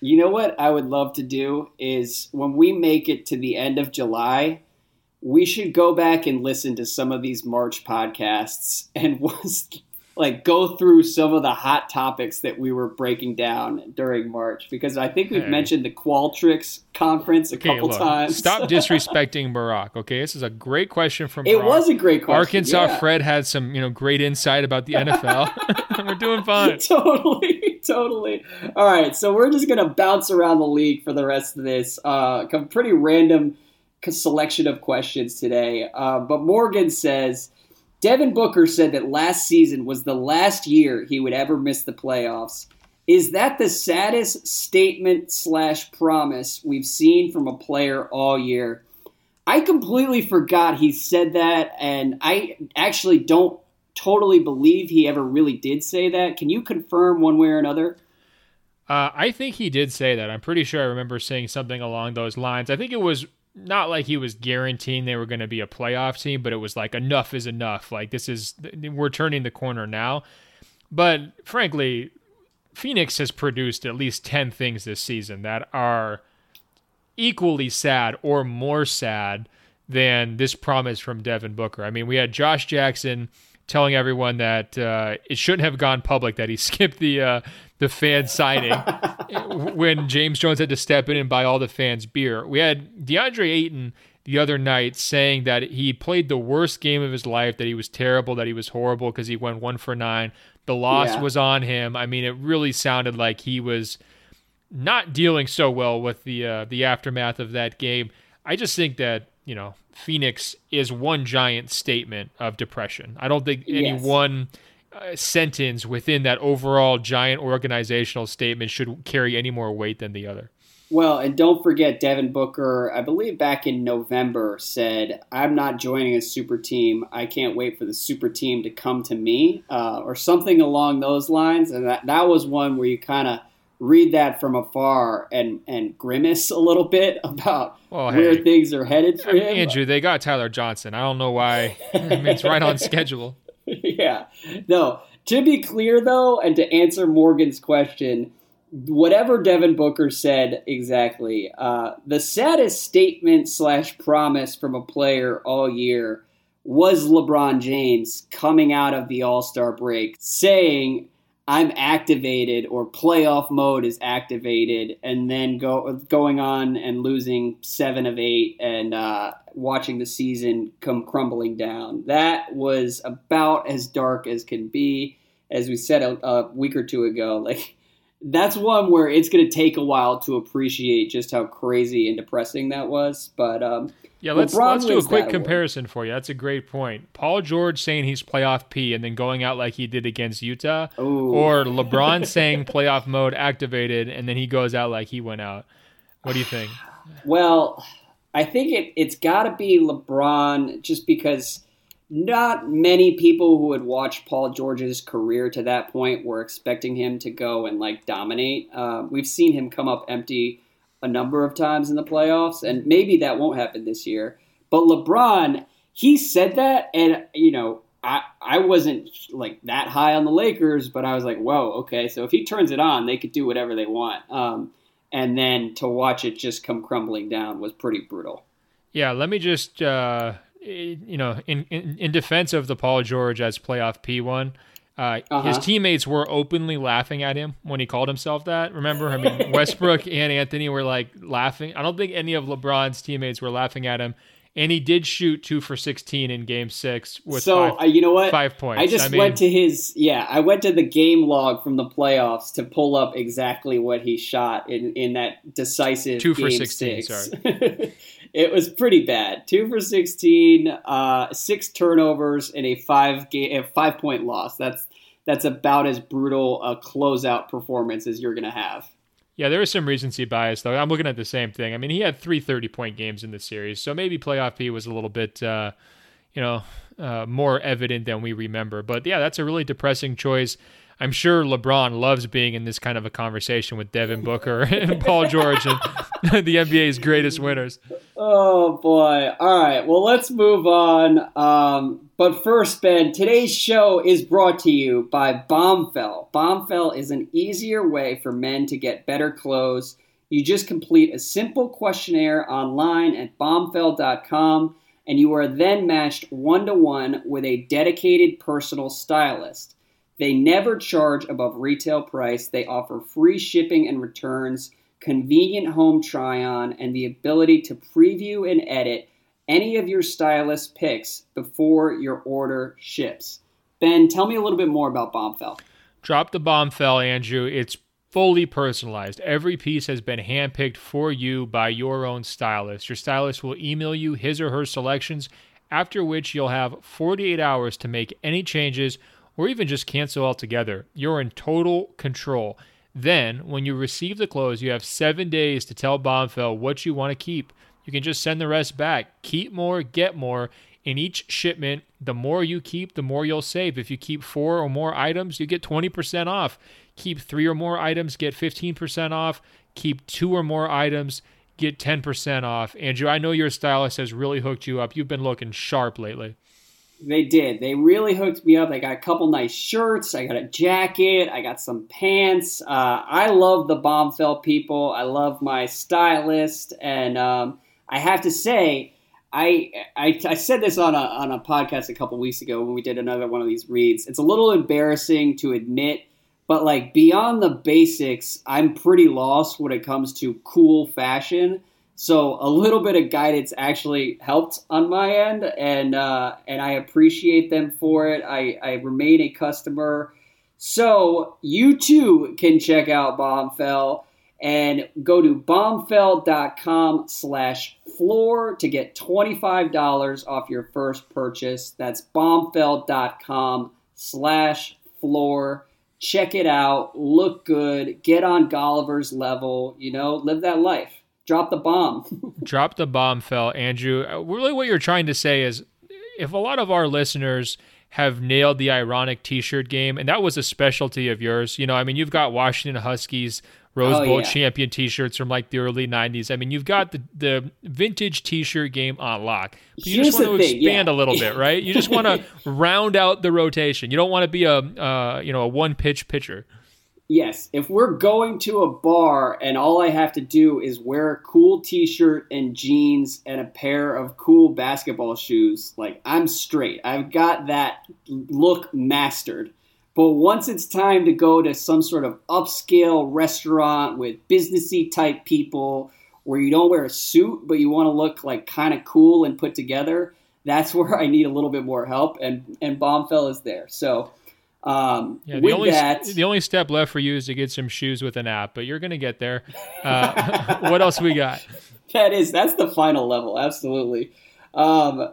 You know what I would love to do is when we make it to the end of July, we should go back and listen to some of these March podcasts and <laughs> like go through some of the hot topics that we were breaking down during March because I think we've Hey. mentioned the Qualtrics conference a Okay, couple look, times. stop <laughs> disrespecting Barack. Okay, this is a great question from It Barack. was a great question. Arkansas yeah. Fred had some, you know, great insight about the NFL. <laughs> <laughs> We're doing fine. totally, totally. All right, so we're just gonna bounce around the league for the rest of this. Uh, pretty random selection of questions today. Uh, but Morgan says Devin Booker said that last season was the last year he would ever miss the playoffs. Is that the saddest statement slash promise we've seen from a player all year? I completely forgot he said that, and I actually don't totally believe he ever really did say that. Can you confirm one way or another? Uh, I think he did say that. I'm pretty sure I remember saying something along those lines. I think it was not like he was guaranteeing they were going to be a playoff team, but it was like enough is enough. Like this is we're turning the corner now. But frankly, Phoenix has produced at least 10 things this season that are equally sad or more sad than this promise from Devin Booker. I mean, we had Josh Jackson telling everyone that uh, it shouldn't have gone public that he <laughs> skipped the uh, the fan signing <laughs> when James Jones had to step in and buy all the fans beer. We had DeAndre Ayton the other night saying that he played the worst game of his life, that he was terrible, that he was horrible because he went one for nine. The loss yeah. was on him. I mean, it really sounded like he was not dealing so well with the uh, the aftermath of that game. I just think that you know Phoenix is one giant statement of depression. I don't think any yes. one uh, sentence within that overall giant organizational statement should carry any more weight than the other. Well, and don't forget Devin Booker, I believe back in November said, "I'm not joining a super team. I can't wait for the super team to come to me," uh, or something along those lines. And that that was one where you kind of read that from afar and and grimace a little bit <laughs> about well, where things are headed for him. Andrew, they got Tyler Johnson. I don't know why. I mean, it's right on <laughs> schedule. <laughs> yeah. No. To be clear, though, and to answer Morgan's question, whatever Devin Booker said exactly, uh, the saddest statement slash promise from a player all year was LeBron James coming out of the All Star break saying I'm activated or playoff mode is activated, and then go going on and losing seven of eight and uh, watching the season come crumbling down. That was about as dark as can be. As we said a, a week or two ago, <laughs> like that's one where it's going to take a while to appreciate just how crazy and depressing that was. But um, yeah, let's let's do a quick comparison award. for you. That's a great point. Paul George saying he's playoff P and then going out like he did against Utah, Ooh. or <laughs> LeBron saying playoff mode activated and then he goes out like he went out. What do you think? Well, I think it it's got to be LeBron just because not many people who had watched Paul George's career to that point were expecting him to go and like dominate. Uh, we've seen him come up empty a number of times in the playoffs, and maybe that won't happen this year. But LeBron, he said that, and you know, I I wasn't like that high on the Lakers, but I was like, whoa, okay. So if he turns it on, they could do whatever they want. Um, and then to watch it just come crumbling down was pretty brutal. Yeah, let me just. Uh you know, in, in, in defense of the Paul George as playoff P one, uh, uh-huh. his teammates were openly laughing at him when he called himself that. Remember, I mean, <laughs> Westbrook and Anthony were like laughing. I don't think any of LeBron's teammates were laughing at him. And he did shoot two for sixteen in Game Six with so five, uh, you know what five points. I just I mean, went to his yeah. I went to the game log from the playoffs to pull up exactly what he shot in in that decisive two for sixteen. Six. Sorry. <laughs> it was pretty bad. Two for sixteen, uh, six turnovers, and a five game, a five point loss. That's that's about as brutal a closeout performance as you're going to have. Yeah, there is some recency bias though. I'm looking at the same thing. I mean, he had three 30 point games in the series, so maybe playoff P was a little bit, uh, you know, uh, more evident than we remember. But yeah, that's a really depressing choice. I'm sure LeBron loves being in this kind of a conversation with Devin Booker <laughs> and Paul George and <laughs> the NBA's greatest winners. Oh boy! All right, well let's move on. Um, but first, Ben, today's show is brought to you by Bombfell. Bombfell is an easier way for men to get better clothes. You just complete a simple questionnaire online at bombfell.com, and you are then matched one to one with a dedicated personal stylist. They never charge above retail price. They offer free shipping and returns, convenient home try on, and the ability to preview and edit any of your stylist picks before your order ships. Ben, tell me a little bit more about Bombfell. Drop the Bombfell, Andrew. It's fully personalized. Every piece has been handpicked for you by your own stylist. Your stylist will email you his or her selections, after which you'll have 48 hours to make any changes or even just cancel altogether. You're in total control. Then, when you receive the clothes, you have seven days to tell Bombfell what you want to keep. You can just send the rest back. Keep more, get more. In each shipment, the more you keep, the more you'll save. If you keep four or more items, you get 20% off. Keep three or more items, get 15% off. Keep two or more items, get 10% off. Andrew, I know your stylist has really hooked you up. You've been looking sharp lately. They did. They really hooked me up. I got a couple nice shirts. I got a jacket. I got some pants. Uh, I love the Bombfell people. I love my stylist. And um, I have to say, I, I, I said this on a on a podcast a couple weeks ago when we did another one of these reads. It's a little embarrassing to admit, but like beyond the basics, I'm pretty lost when it comes to cool fashion. So a little bit of guidance actually helped on my end, and uh, and I appreciate them for it. I, I remain a customer, so you too can check out Bombfell and go to bombfell.com slash floor to get $25 off your first purchase. That's bombfell.com slash floor. Check it out. Look good. Get on Golliver's level. You know, live that life. Drop the bomb. <laughs> Drop the bomb, fell, Andrew. Uh, really, what you're trying to say is if a lot of our listeners have nailed the ironic t-shirt game and that was a specialty of yours you know i mean you've got washington huskies Rose oh, Bowl yeah. champion T-shirts from like the early '90s. I mean, you've got the the vintage T-shirt game on lock. But you Here's just want to thing, expand yeah. a little bit, right? You just want to <laughs> round out the rotation. You don't want to be a uh, you know a one pitch pitcher. Yes, if we're going to a bar and all I have to do is wear a cool T-shirt and jeans and a pair of cool basketball shoes, like I'm straight. I've got that look mastered. But once it's time to go to some sort of upscale restaurant with businessy type people where you don't wear a suit but you want to look like kind of cool and put together, that's <laughs> where I need a little bit more help and and Bombfell is there. So um, yeah, the only that, the only step left for you is to get some shoes with an app, but you're gonna get there. Uh, <laughs> what else we got? That is that's the final level, absolutely. Um,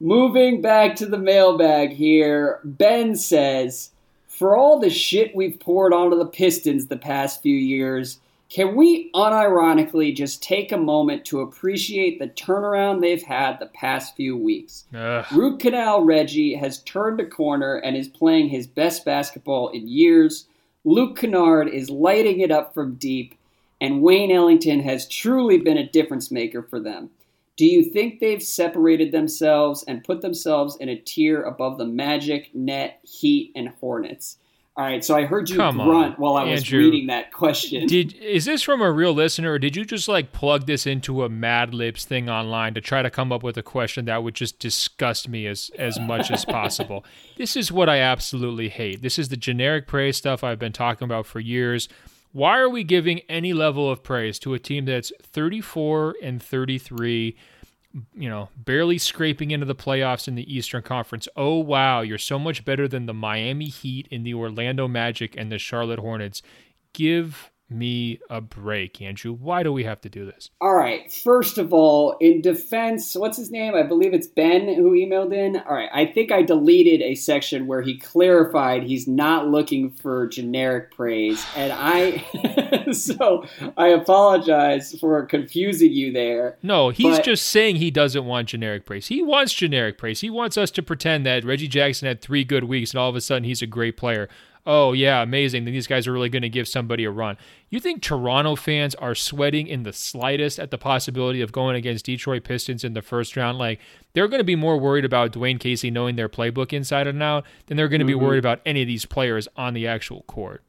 moving back to the mailbag here, Ben says for all the shit we've poured onto the Pistons the past few years, can we unironically just take a moment to appreciate the turnaround they've had the past few weeks? Ugh. Root Canal Reggie has turned a corner and is playing his best basketball in years. Luke Kennard is lighting it up from deep, and Wayne Ellington has truly been a difference maker for them. Do you think they've separated themselves and put themselves in a tier above the Magic, Net, Heat, and Hornets? All right, so I heard you Come grunt on, while I was Andrew, reading that question. Did is this from a real listener, or did you just like plug this into a Mad Libs thing online to try to come up with a question that would just disgust me as as much as possible? <laughs> This is what I absolutely hate. This is the generic praise stuff I've been talking about for years. Why are we giving any level of praise to a team that's 34 and 33, you know, barely scraping into the playoffs in the Eastern Conference? Oh, wow, you're so much better than the Miami Heat and the Orlando Magic and the Charlotte Hornets. Give me a break, Andrew. Why do we have to do this? All right. First of all, in defense, what's his name? I believe it's Ben who emailed in. All right. I think I deleted a section where he clarified he's not looking for generic praise. And I, <laughs> so I apologize for confusing you there. No, he's but, just saying he doesn't want generic praise. He wants generic praise. He wants us to pretend that Reggie Jackson had three good weeks and all of a sudden he's a great player oh yeah, amazing. Then these guys are really going to give somebody a run. You think Toronto fans are sweating in the slightest at the possibility of going against Detroit Pistons in the first round? Like they're going to be more worried about Dwane Casey knowing their playbook inside and out than they're going to mm-hmm. be worried about any of these players on the actual court.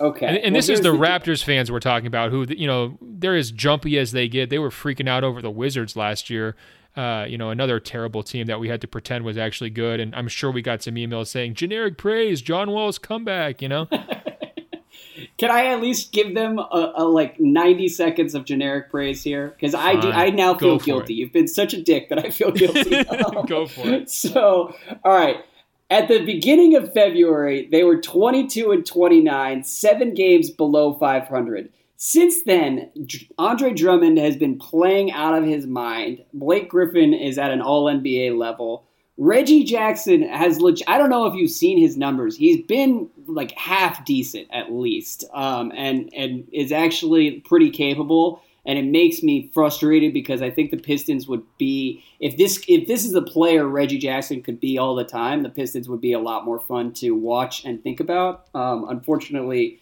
Okay. And, and well, this is the, the Raptors fans we're talking about, who you know they're as jumpy as they get. They were freaking out over the Wizards last year uh, you know, another terrible team that we had to pretend was actually good. And I'm sure we got some emails saying generic praise, John Wall's comeback, you know? <laughs> Can I at least give them a, a, like 90 seconds of generic praise here? Because I do, I now feel guilty. It. You've been such a dick that I feel guilty. <laughs> Go for it. <laughs> So, all right. At the beginning of February, they were 22 and 29, seven games below 500. Since then, Andre Drummond has been playing out of his mind. Blake Griffin is at an all NBA level. Reggie Jackson has, leg- I don't know if you've seen his numbers. He's been like half decent at least, um, and and is actually pretty capable and it makes me frustrated because I think the Pistons would be if this if this is the player Reggie Jackson could be all the time, the Pistons would be a lot more fun to watch and think about. Um, unfortunately,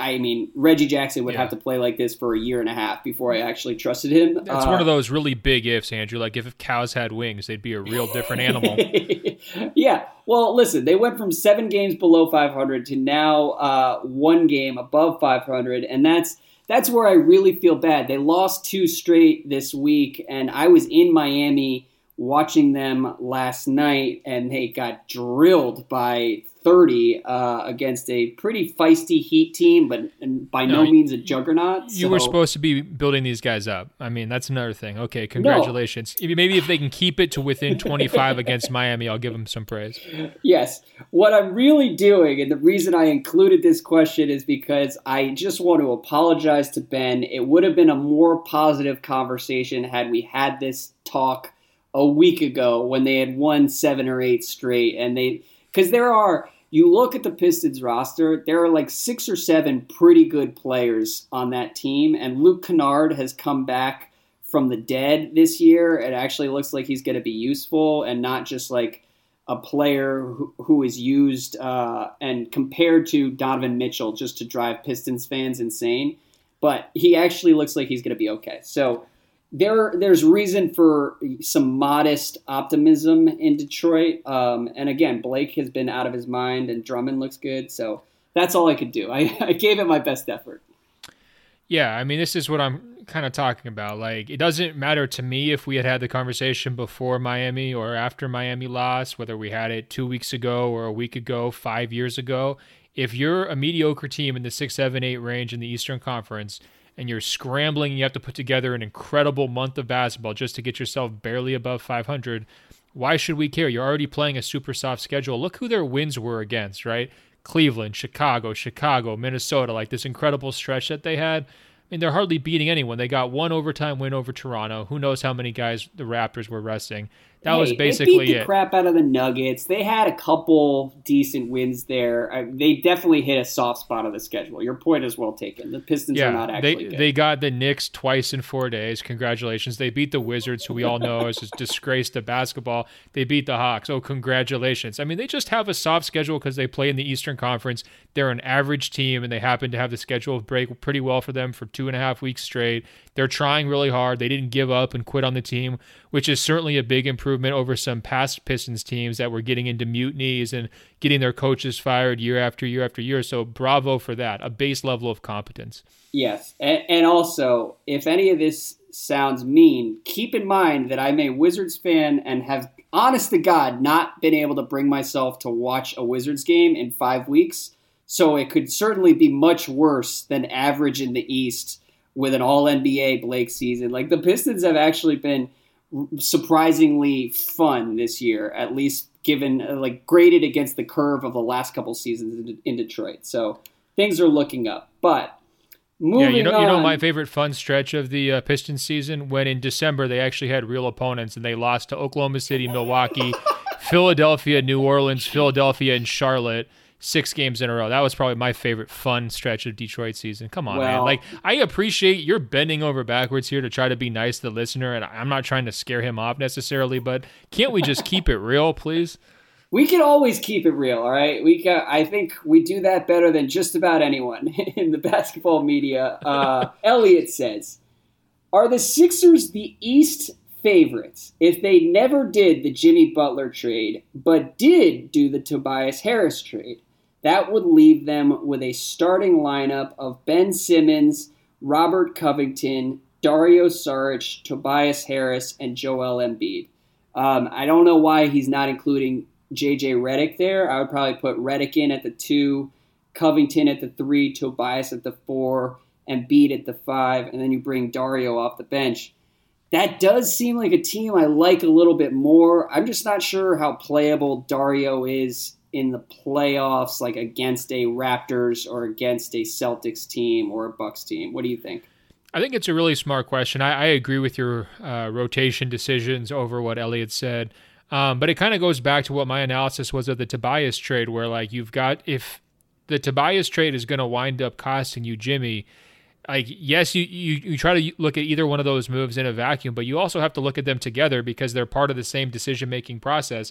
I mean Reggie Jackson would yeah. have to play like this for a year and a half before I actually trusted him. It's uh, one of those really big ifs, Andrew. Like if cows had wings, they'd be a real different animal. <laughs> yeah. Well, listen, they went from seven games below 500 to now uh, one game above 500, and that's that's where I really feel bad. They lost two straight this week, and I was in Miami watching them last night, and they got drilled by 30 uh, against a pretty feisty Heat team, but by no, no means a juggernaut. You so. were supposed to be building these guys up. I mean, that's another thing. Okay, congratulations. No. Maybe if they can keep it to within 25 against Miami, I'll give them some praise. Yes. What I'm really doing, and the reason I included this question is because I just want to apologize to Ben. It would have been a more positive conversation had we had this talk a week ago when they had won seven or eight straight and they because there are you look at the Pistons roster, there are like six or seven pretty good players on that team, and Luke Kennard has come back from the dead this year. It actually looks like he's going to be useful and not just like a player who, who is used uh, and compared to Donovan Mitchell just to drive Pistons fans insane. But he actually looks like he's going to be okay. So there there's reason for some modest optimism in Detroit. Um, and again, Blake has been out of his mind, and Drummond looks good. So that's all I could do. <laughs> I, I gave it my best effort. Yeah, I mean, this is what I'm kind of talking about. Like, it doesn't matter to me if we had had the conversation before Miami or after Miami lost, whether we had it two weeks ago or a week ago, five years ago. If you're a mediocre team in the six, seven, eight range in the Eastern Conference and you're scrambling, you have to put together an incredible month of basketball just to get yourself barely above 500. Why should we care? You're already playing a super soft schedule. Look who their wins were against, right? Cleveland, Chicago, Chicago, Minnesota, like this incredible stretch that they had. I mean, they're hardly beating anyone. They got one overtime win over Toronto. Who knows how many guys the Raptors were resting? That hey, was basically they beat the it. crap out of the Nuggets. They had a couple decent wins there. I, they definitely hit a soft spot of the schedule. Your point is well taken. The Pistons yeah, are not actually they, good. They got the Knicks twice in four days. Congratulations. They beat the Wizards, who we all know is a disgrace to basketball. They beat the Hawks. Oh, congratulations. I mean, they just have a soft schedule because they play in the Eastern Conference. They're an average team, and they happen to have the schedule break pretty well for them for two and a half weeks straight. They're trying really hard. They didn't give up and quit on the team, which is certainly a big improvement over some past Pistons teams that were getting into mutinies and getting their coaches fired year after year after year. So bravo for that, a base level of competence. Yes. And, and also, if any of this sounds mean, keep in mind that I'm a Wizards fan and have, honest to God, not been able to bring myself to watch a Wizards game in five weeks. So it could certainly be much worse than average in the East with an all NBA Blake season. Like the Pistons have actually been surprisingly fun this year, at least given uh, like graded against the curve of the last couple seasons in, Detroit. So things are looking up. But moving yeah, you know, on, you know my favorite fun stretch of the uh, Pistons season when in December they actually had real opponents and they lost to Oklahoma City, Milwaukee, <laughs> Philadelphia, New Orleans, Philadelphia, and Charlotte six games in a row. That was probably my favorite fun stretch of Detroit season. Come on, well, man. Like I appreciate you're bending over backwards here to try to be nice to the listener, and I'm not trying to scare him off necessarily, but can't we just keep it real, please? <laughs> We can always keep it real, all right. We can, I think we do that better than just about anyone <laughs> in the basketball media. Uh, <laughs> Elliot says, "Are the Sixers the East favorites if they never did the Jimmy Butler trade, but did do the Tobias Harris trade? That would leave them with a starting lineup of Ben Simmons, Robert Covington, Dario Saric, Tobias Harris, and Joel Embiid. Um, I don't know why he's not including JJ Redick there. I would probably put Redick in at the two, Covington at the three, Tobias at the four, and Embiid at the five, and then you bring Dario off the bench. that does seem like a team I like a little bit more. I'm just not sure how playable Dario is in the playoffs, like against a Raptors or against a Celtics team or a Bucks team. What do you think? I think it's a really smart question. I, I agree with your uh, rotation decisions over what Elliot said. Um, but it kind of goes back to what my analysis was of the Tobias trade, where like you've got if the Tobias trade is going to wind up costing you Jimmy, like yes, you, you you try to look at either one of those moves in a vacuum, but you also have to look at them together because they're part of the same decision making process.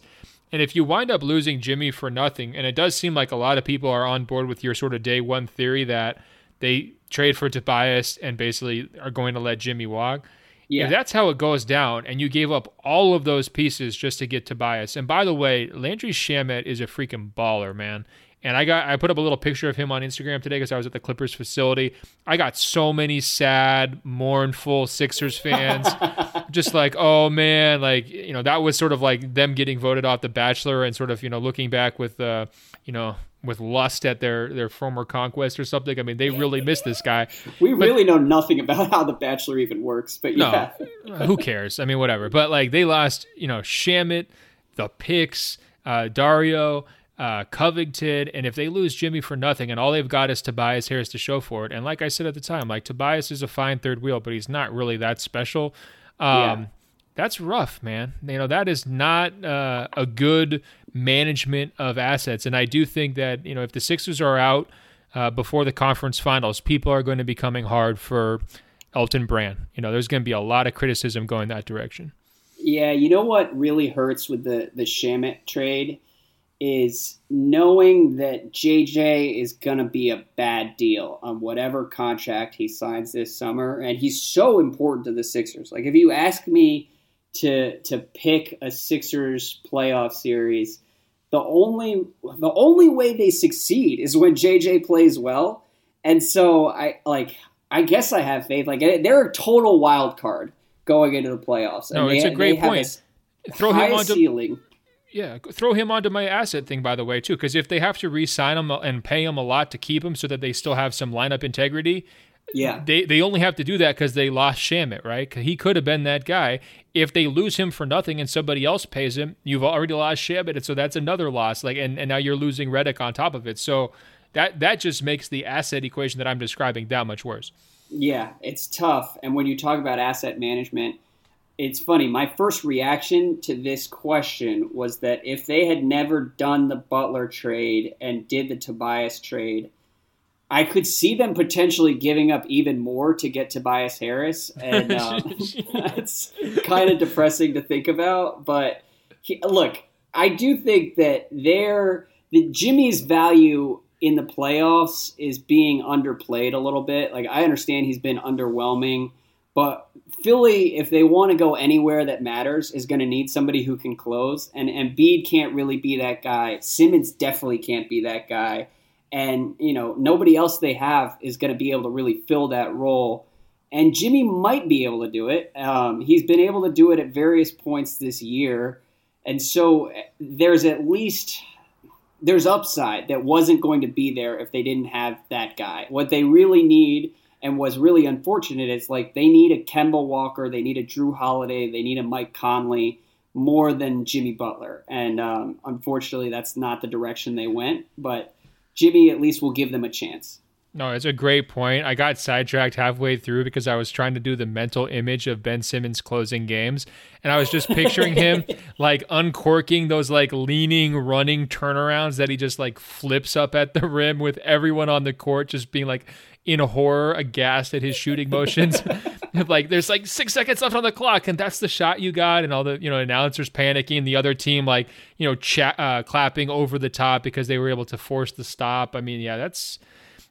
And if you wind up losing Jimmy for nothing, and it does seem like a lot of people are on board with your sort of day one theory that they trade for Tobias and basically are going to let Jimmy walk. Yeah. If that's how it goes down, and you gave up all of those pieces just to get Tobias. And by the way, Landry Shamet is a freaking baller, man. And I got I put up a little picture of him on Instagram today because I was at the Clippers facility. I got so many sad, mournful Sixers fans, <laughs> just like, oh man, like you know that was sort of like them getting voted off The Bachelor and sort of you know looking back with uh, you know with lust at their their former conquest or something. I mean, they really miss this guy. We but, really know nothing about how the Bachelor even works, but yeah, no, <laughs> who cares? I mean, whatever. But like they lost, you know, Shamet, the picks, uh, Dario uh, Covington, and if they lose Jimmy for nothing, and all they've got is Tobias Harris to show for it, and like I said at the time, like Tobias is a fine third wheel, but he's not really that special. Um, yeah. That's rough, man. You know that is not uh, a good management of assets, and I do think that you know if the Sixers are out uh, before the conference finals, people are going to be coming hard for Elton Brand. You know, there's going to be a lot of criticism going that direction. Yeah, you know what really hurts with the the Shamet trade is knowing that JJ is going to be a bad deal on whatever contract he signs this summer. And he's so important to the Sixers. Like, if you ask me to, to pick a Sixers playoff series, the only, the only way they succeed is when JJ plays well. And so I like, I guess I have faith. Like, eh, they're a total wild card going into the playoffs. No, it's they, a great point. Throw him on ceiling yeah, throw him onto my asset thing, by the way, too, because if they have to re-sign him uh, and pay him a lot to keep him, so that they still have some lineup integrity, yeah, they they only have to do that because they lost Shamet, right? He could have been that guy. If they lose him for nothing and somebody else pays him, you've already lost Shamet, and so that's another loss. Like, and, and now you're losing Redick on top of it. So that that just makes the asset equation that I'm describing that much worse. Yeah, it's tough. And when you talk about asset management it's funny. My first reaction to this question was that if they had never done the Butler trade and did the Tobias trade, I could see them potentially giving up even more to get Tobias Harris, <laughs> and um, that's kind of depressing to think about. But he, look, I do think that their the Jimmy's value in the playoffs is being underplayed a little bit. Like I understand he's been underwhelming but Philly, if they want to go anywhere that matters, is going to need somebody who can close. And Embiid can't really be that guy. Simmons definitely can't be that guy. And, you know, nobody else they have is going to be able to really fill that role. And Jimmy might be able to do it. Um, he's been able to do it at various points this year. And so there's at least there's upside that wasn't going to be there if they didn't have that guy. What they really need and was really unfortunate is like they need a Kemba Walker, they need a Jrue Holiday, they need a Mike Conley more than Jimmy Butler. And um, unfortunately, that's not the direction they went. But Jimmy at least will give them a chance. No, it's a great point. I got sidetracked halfway through because I was trying to do the mental image of Ben Simmons closing games. And I was just picturing him <laughs> like uncorking those like leaning, running turnarounds that he just like flips up at the rim with everyone on the court just being like, in horror, aghast at his shooting <laughs> motions. <laughs> like there's like six seconds left on the clock, and that's the shot you got, and all the you know announcers panicking, the other team like you know cha- uh, clapping over the top because they were able to force the stop. I mean, yeah, that's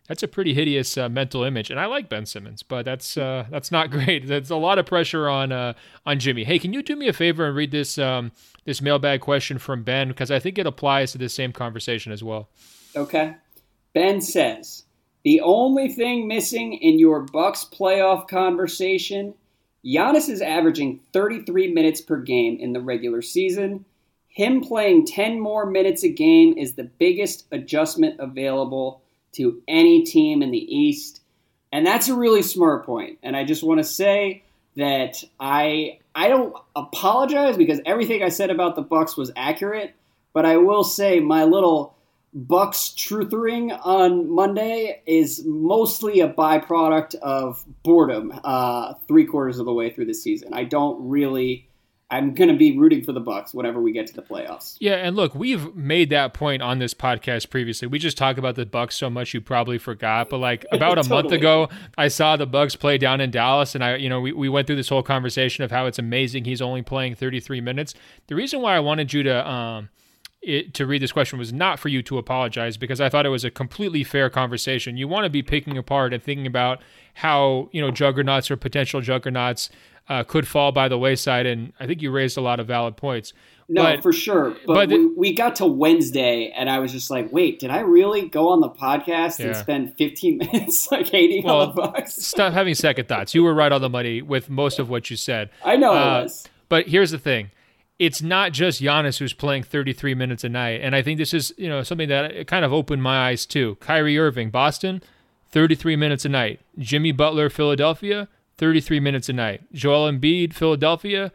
that's a pretty hideous uh, mental image, and I like Ben Simmons, but that's uh, that's not <laughs> great. That's a lot of pressure on uh, on Jimmy. Hey, can you do me a favor and read this um, this mailbag question from Ben because I think it applies to the same conversation as well. Okay, Ben says. The only thing missing in your Bucks playoff conversation, Giannis is averaging 33 minutes per game in the regular season. Him playing 10 more minutes a game is the biggest adjustment available to any team in the East. And that's a really smart point. And I just want to say that I I don't apologize because everything I said about the Bucks was accurate, but I will say my little Bucks truthering on Monday is mostly a byproduct of boredom. Uh, three quarters of the way through the season, I don't really. I'm going to be rooting for the Bucks whenever we get to the playoffs. Yeah, and look, we've made that point on this podcast previously. We just talk about the Bucks so much you probably forgot, but like <laughs> about a totally. month ago, I saw the Bucks play down in Dallas and I, you know, we, we went through this whole conversation of how it's amazing he's only playing 33 minutes. The reason why I wanted you to um it, to read this question was not for you to apologize because I thought it was a completely fair conversation. You want to be picking apart and thinking about how you know juggernauts or potential juggernauts uh, could fall by the wayside, and I think you raised a lot of valid points. No, but, for sure. But, but we, we, got to Wednesday, and I was just like, "Wait, did I really go on the podcast yeah. and spend 15 <laughs> minutes like hating well, on the Bucks?" <laughs> stop having second thoughts. You were right on the money with most of what you said. I know uh, I was. But here's the thing: it's not just Giannis who's playing 33 minutes a night. And I think this is, you know, something that kind of opened my eyes too. Kyrie Irving, Boston, 33 minutes a night. Jimmy Butler, Philadelphia, 33 minutes a night. Joel Embiid, Philadelphia,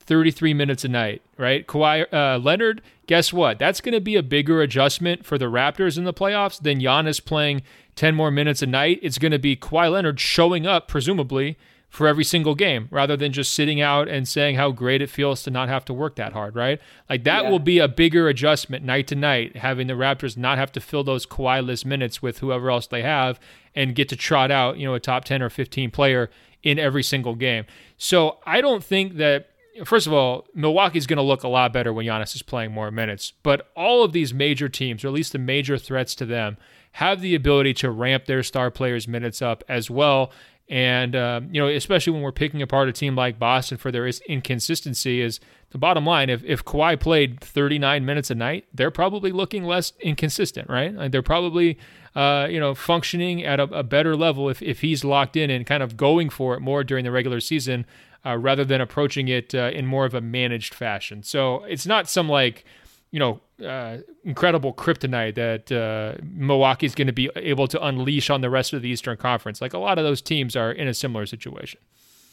33 minutes a night, right? Kawhi uh, Leonard, guess what? That's going to be a bigger adjustment for the Raptors in the playoffs than Giannis playing 10 more minutes a night. It's going to be Kawhi Leonard showing up, presumably, for every single game rather than just sitting out and saying how great it feels to not have to work that hard, right? Like that yeah. will be a bigger adjustment night to night, having the Raptors not have to fill those Kawhi-less minutes with whoever else they have and get to trot out, you know, a top 10 or 15 player in every single game. So I don't think that first of all, Milwaukee's going to look a lot better when Giannis is playing more minutes. But all of these major teams, or at least the major threats to them, have the ability to ramp their star players' minutes up as well. And, uh, you know, especially when we're picking apart a team like Boston for their inconsistency, is the bottom line. If, if Kawhi played 39 minutes a night, they're probably looking less inconsistent, right? Like they're probably, uh, you know, functioning at a, a, better level if, if he's locked in and kind of going for it more during the regular season uh, rather than approaching it uh, in more of a managed fashion. So it's not some like, you know, uh, incredible kryptonite that uh, Milwaukee's going to be able to unleash on the rest of the Eastern Conference. Like a lot of those teams are in a similar situation.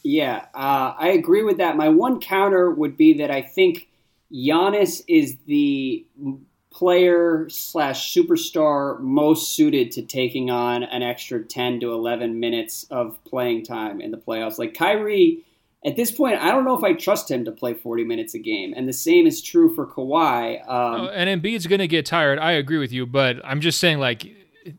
Yeah, uh, I agree with that. My one counter would be that I think Giannis is the player slash superstar most suited to taking on an extra 10 to 11 minutes of playing time in the playoffs. Like Kyrie at this point, I don't know if I trust him to play 40 minutes a game. And the same is true for Kawhi. Um, oh, and Embiid's going to get tired. I agree with you, but I'm just saying, like,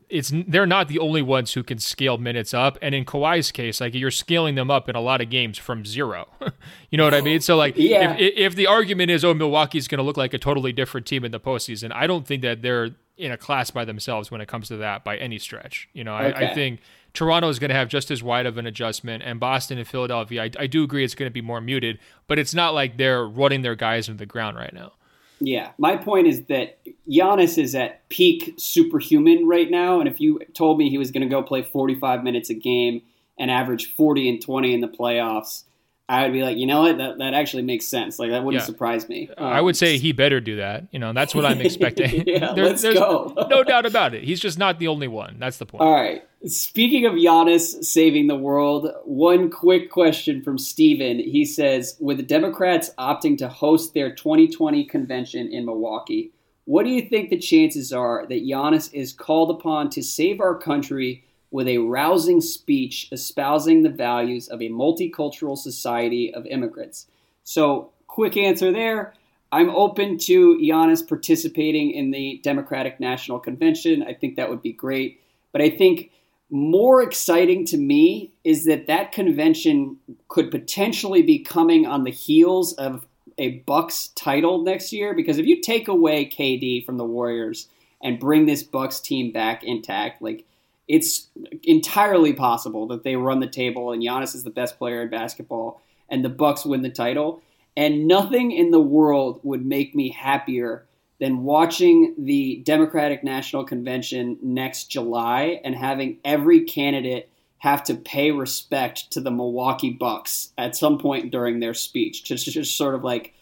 it's they're not the only ones who can scale minutes up. And in Kawhi's case, like you're scaling them up in a lot of games from zero. <laughs> you know what I mean? So like, yeah. if, if the argument is, oh, Milwaukee's going to look like a totally different team in the postseason, I don't think that they're in a class by themselves when it comes to that by any stretch. You know, okay. I, I think Toronto is going to have just as wide of an adjustment, and Boston and Philadelphia, I, I do agree it's going to be more muted, but it's not like they're running their guys into the ground right now. Yeah, my point is that Giannis is at peak superhuman right now, and if you told me he was going to go play 45 minutes a game and average 40 and 20 in the playoffs, I would be like, you know what, that, that actually makes sense. Like that wouldn't yeah. surprise me. Um, I would say he better do that. You know, that's what I'm <laughs> expecting. yeah, there, let's go. no doubt about it. He's just not the only one. That's the point. All right. Speaking of Giannis saving the world, one quick question from Steven. He says, with the Democrats opting to host their 2020 convention in Milwaukee, what do you think the chances are that Giannis is called upon to save our country with a rousing speech espousing the values of a multicultural society of immigrants. So, quick answer there. I'm open to Giannis participating in the Democratic National Convention. I think that would be great. But I think more exciting to me is that that convention could potentially be coming on the heels of a Bucks title next year because if you take away KD from the Warriors and bring this Bucks team back intact, like it's entirely possible that they run the table and Giannis is the best player in basketball and the Bucks win the title. And nothing in the world would make me happier than watching the Democratic National Convention next July and having every candidate have to pay respect to the Milwaukee Bucks at some point during their speech, just just sort of like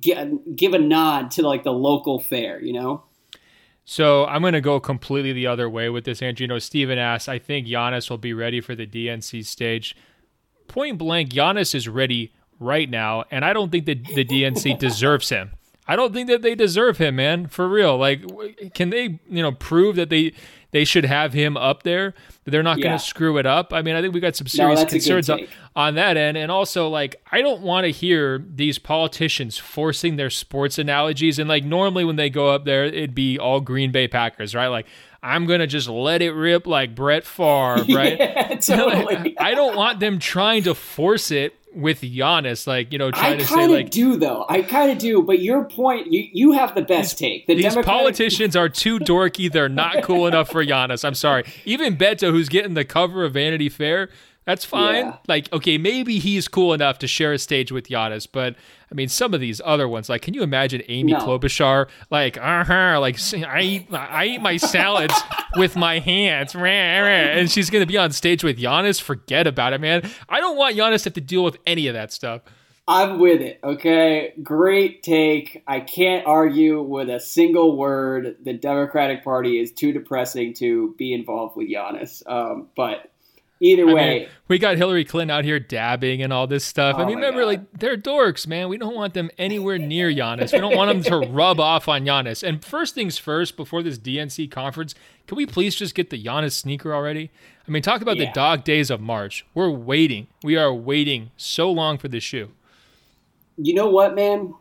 give a nod to like the local fair, you know. So I'm going to go completely the other way with this, Andrew. You know, Steven asks, I think Giannis will be ready for the DNC stage. point blank, Giannis is ready right now, and I don't think that the DNC <laughs> deserves him. I don't think that they deserve him, man. For real. Like, can they, you know, prove that they they should have him up there? They're not yeah. going to screw it up. I mean, I think we got some serious no, concerns on, on that end, and also like, I don't want to hear these politicians forcing their sports analogies. And like, normally when they go up there, it'd be all Green Bay Packers, right? Like, I'm gonna just let it rip like Brett Favre, right? <laughs> yeah, <laughs> totally. I don't want them trying to force it with Giannis, like you know, trying I to say like do though. I kind of do, but your point, you you have the best these, take. The these Democratic- politicians are too dorky. They're not cool enough for Giannis. I'm sorry. Even Beto, who's getting the cover of Vanity Fair, that's fine. Yeah. Like, okay, maybe he's cool enough to share a stage with Giannis, but I mean, some of these other ones, like, can you imagine Amy no. Klobuchar, like, uh huh, like, I eat, I eat my salads with my hands, and she's gonna be on stage with Giannis? Forget about it, man. I don't want Giannis to have to deal with any of that stuff. I'm with it. Okay, great take. I can't argue with a single word. The Democratic Party is too depressing to be involved with Giannis. Um, but Either way, I mean, we got Hillary Clinton out here dabbing and all this stuff. Oh I mean, remember, God. like they're dorks, man. We don't want them anywhere near Giannis. We don't want them to <laughs> rub off on Giannis. And first things first, before this DNC conference, can we please just get the Giannis sneaker already? I mean, talk about yeah. the dog days of March. We're waiting. We are waiting so long for this shoe. You know what, man?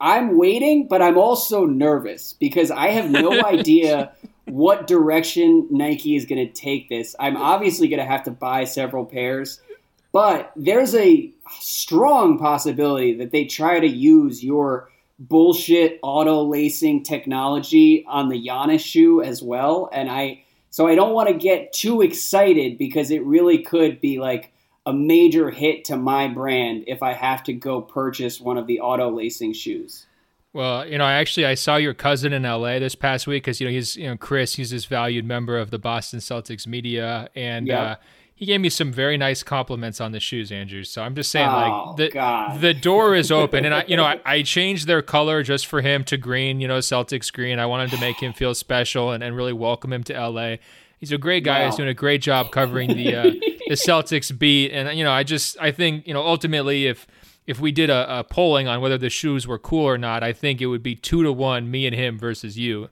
I'm waiting, but I'm also nervous because I have no <laughs> idea what direction Nike is going to take this. I'm obviously going to have to buy several pairs, but there's a strong possibility that they try to use your bullshit auto lacing technology on the Giannis shoe as well. And I, so I don't want to get too excited because it really could be like a major hit to my brand if I have to go purchase one of the auto lacing shoes. Well, you know, I actually I saw your cousin in LA this past week because you know he's you know Chris, he's this valued member of the Boston Celtics media, and yep. uh, he gave me some very nice compliments on the shoes, Andrew. So I'm just saying, oh, like the God. the door is <laughs> open, and I you know I, I, changed their color just for him to green, you know, Celtics green. I wanted to make him feel special and, and really welcome him to LA. He's a great guy. Wow. He's doing a great job covering the uh, the Celtics beat, and you know I just I think you know ultimately if if we did a, a, polling on whether the shoes were cool or not, I think it would be two to one, me and him versus you.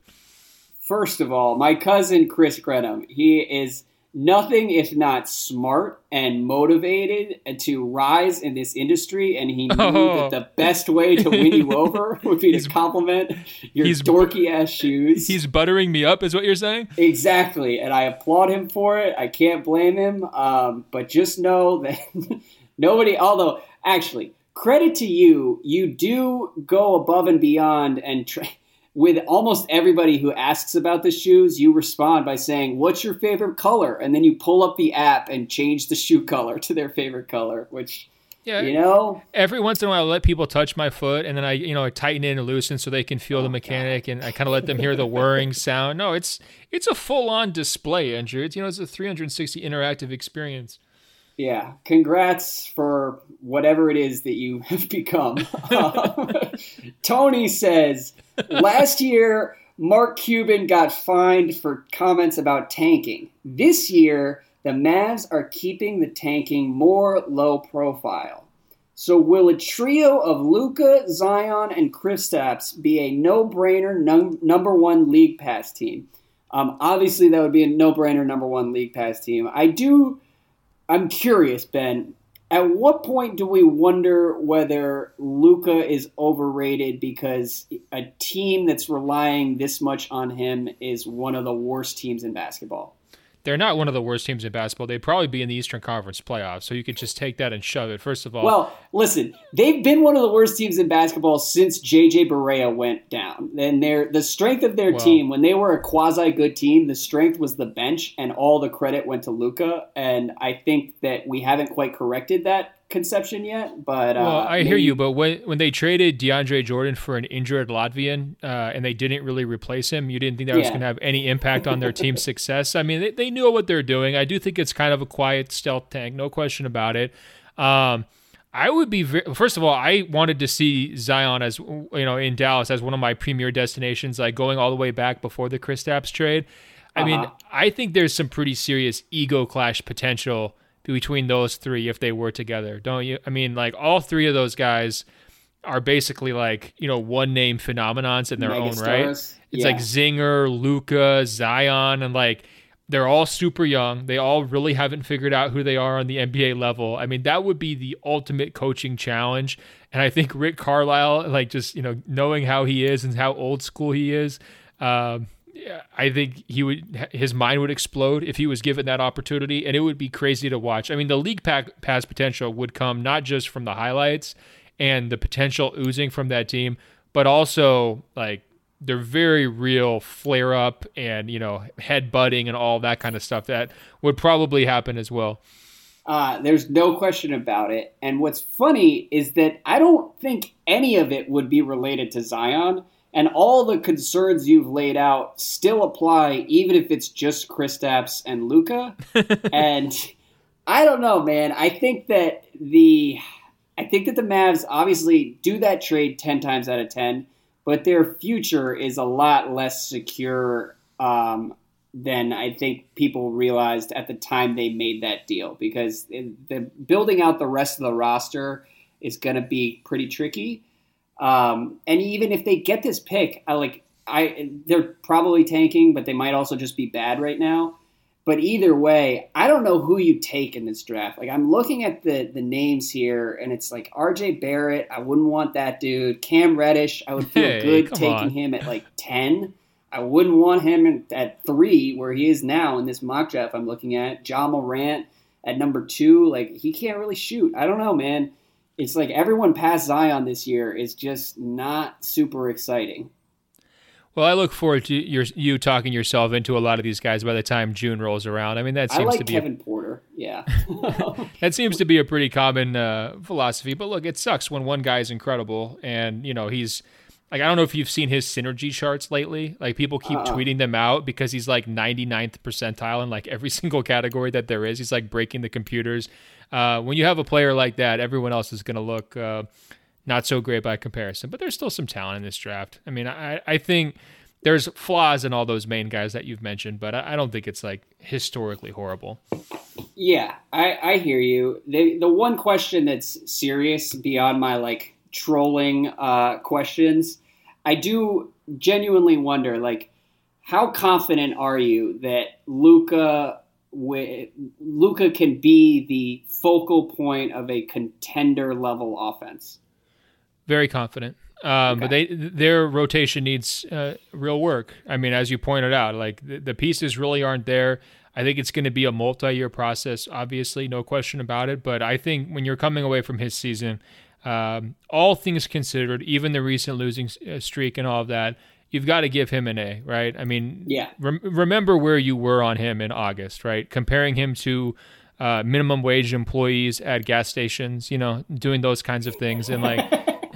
First of all, my cousin Chris Grenham, he is nothing if not smart and motivated to rise in this industry, and he knew oh. <laughs> that the best way to win you over <laughs> would be to compliment your dorky ass shoes. He's buttering me up, is what you're saying? Exactly, and I applaud him for it. I can't blame him, um, but just know that <laughs> nobody. Although, actually, credit to you, you do go above and beyond and try. <laughs> With almost everybody who asks about the shoes, you respond by saying, "What's your favorite color?" And then you pull up the app and change the <laughs> shoe color to their favorite color, which yeah, you know. Every once in a while, I let people touch my foot, and then I, you know, I tighten it and loosen so they can feel oh, the mechanic, God. and I kind of let them hear the <laughs> whirring sound. No, it's it's a full on display, Andrew. It's you know, it's a 360 interactive experience. Yeah, congrats for whatever it is that you <laughs> have become. <laughs> Tony says last year Mark Cuban got fined for comments about tanking. This year, the Mavs are keeping the tanking more low profile. So, will a trio of Luka, Zion, and Kristaps be a no-brainer num- number one league pass team? Um, obviously, that would be a no-brainer number one league pass team. I do I'm curious, Ben. At what point do we wonder whether Luka is overrated because a team that's relying this much on him is one of the worst teams in basketball? They're not one of the worst teams in basketball. They'd probably be in the Eastern Conference playoffs. So you could just take that and shove it. First of all, well, listen, they've been one of the worst teams in basketball since JJ Barea went down. And their the strength of their well, team when they were a quasi good team, the strength was the bench, and all the credit went to Luka. And I think that we haven't quite corrected that conception yet, but uh, I maybe... hear you. But when when they traded DeAndre Jordan for an injured Latvian, uh, and they didn't really replace him, you didn't think that yeah. was going to have any impact on their team's <laughs> success. I mean, they, they knew what they're doing. I do think it's kind of a quiet stealth tank, no question about it. Um, I would be very, first of all, I wanted to see Zion as you know in Dallas as one of my premier destinations, like going all the way back before the Kristaps trade. I uh-huh. mean, I think there's some pretty serious ego clash potential between those three if they were together, don't you? I mean, like all three of those guys are basically like you know one name phenomenons in their Mega own stars. right. It's yeah. like Zinger, Luka, Zion, and like they're all super young. They all really haven't figured out who they are on the NBA level. I mean, that would be the ultimate coaching challenge. And I think Rick Carlisle, like just you know knowing how he is and how old school he is. Um, I think he would his mind would explode if he was given that opportunity, and it would be crazy to watch. I mean, the league pack pass potential would come not just from the highlights and the potential oozing from that team, but also like they're very real flare up and you know head butting and all that kind of stuff that would probably happen as well. Uh, there's no question about it. And what's funny is that I don't think any of it would be related to Zion and all the concerns you've laid out still apply, even if it's just Kristaps and Luka. <laughs> and I don't know, man. I think that the I think that the Mavs obviously do that trade ten times out of ten, but their future is a lot less secure um, than I think people realized at the time they made that deal. Because the building out the rest of the roster is going to be pretty tricky. Um, and even if they get this pick, I like I they're probably tanking, but they might also just be bad right now. But either way, I don't know who you take in this draft. Like I'm looking at the the names here, and it's like R.J. Barrett. I wouldn't want that dude. Cam Reddish. I would feel hey, good taking on. him at like ten. I wouldn't want him at three, where he is now in this mock draft I'm looking at. Ja Morant at number two. Like he can't really shoot. I don't know, man it's like everyone past Zion this year is just not super exciting. Well, I look forward to your, you talking yourself into a lot of these guys by the time June rolls around. I mean, that seems like to be Kevin a, Porter. Yeah, <laughs> that seems to be a pretty common uh, philosophy. But look, it sucks when one guy is incredible and you know he's like I don't know if you've seen his synergy charts lately. Like people keep uh-uh. tweeting them out because he's like 99th percentile in like every <laughs> single category that there is. He's like breaking the computers uh, when you have a player like that, everyone else is going to look uh, not so great by comparison. But there's still some talent in this draft. I mean, I, I think there's flaws in all those main guys that you've mentioned, but I, I don't think it's like historically horrible. Yeah, I, I hear you. The the one question that's serious beyond my like trolling uh, questions, I do genuinely wonder like how confident are you that Luka can be the focal point of a contender level offense. Very confident. Um, okay. But they their rotation needs uh, real work. I mean, as you pointed out, like the, the pieces really aren't there. I think it's going to be a multi-year process. Obviously, no question about it. But I think when you're coming away from his season, um, all things considered, even the recent losing uh, streak and all of that, you've got to give him an A, right? I mean, yeah. remember where you were on him in August, right? Comparing him to uh, minimum wage employees at gas stations, you know, doing those kinds of things, and like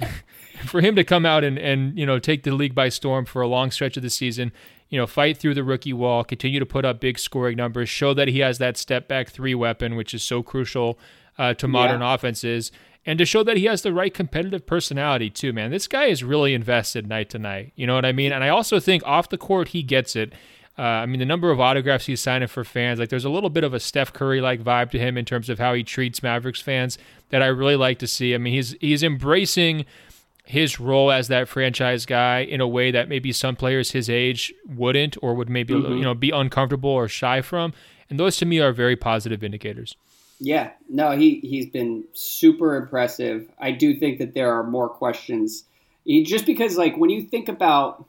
<laughs> for him to come out and and you know take the league by storm for a long stretch of the season, you know, fight through the rookie wall, continue to put up big scoring numbers, show that he has that step back three weapon, which is so crucial uh, to modern yeah. offenses and to show that he has the right competitive personality too, man. This guy is really invested night to night. You know what I mean? And I also think off the court he gets it. Uh, I mean, the number of autographs he's signing for fans, like there's a little bit of a Steph Curry like vibe to him in terms of how he treats Mavericks fans that I really like to see. I mean, he's he's embracing his role as that franchise guy in a way that maybe some players his age wouldn't or would maybe mm-hmm. you know be uncomfortable or shy from. And those to me are very positive indicators. Yeah, no, he he's been super impressive. I do think that there are more questions, just because like when you think about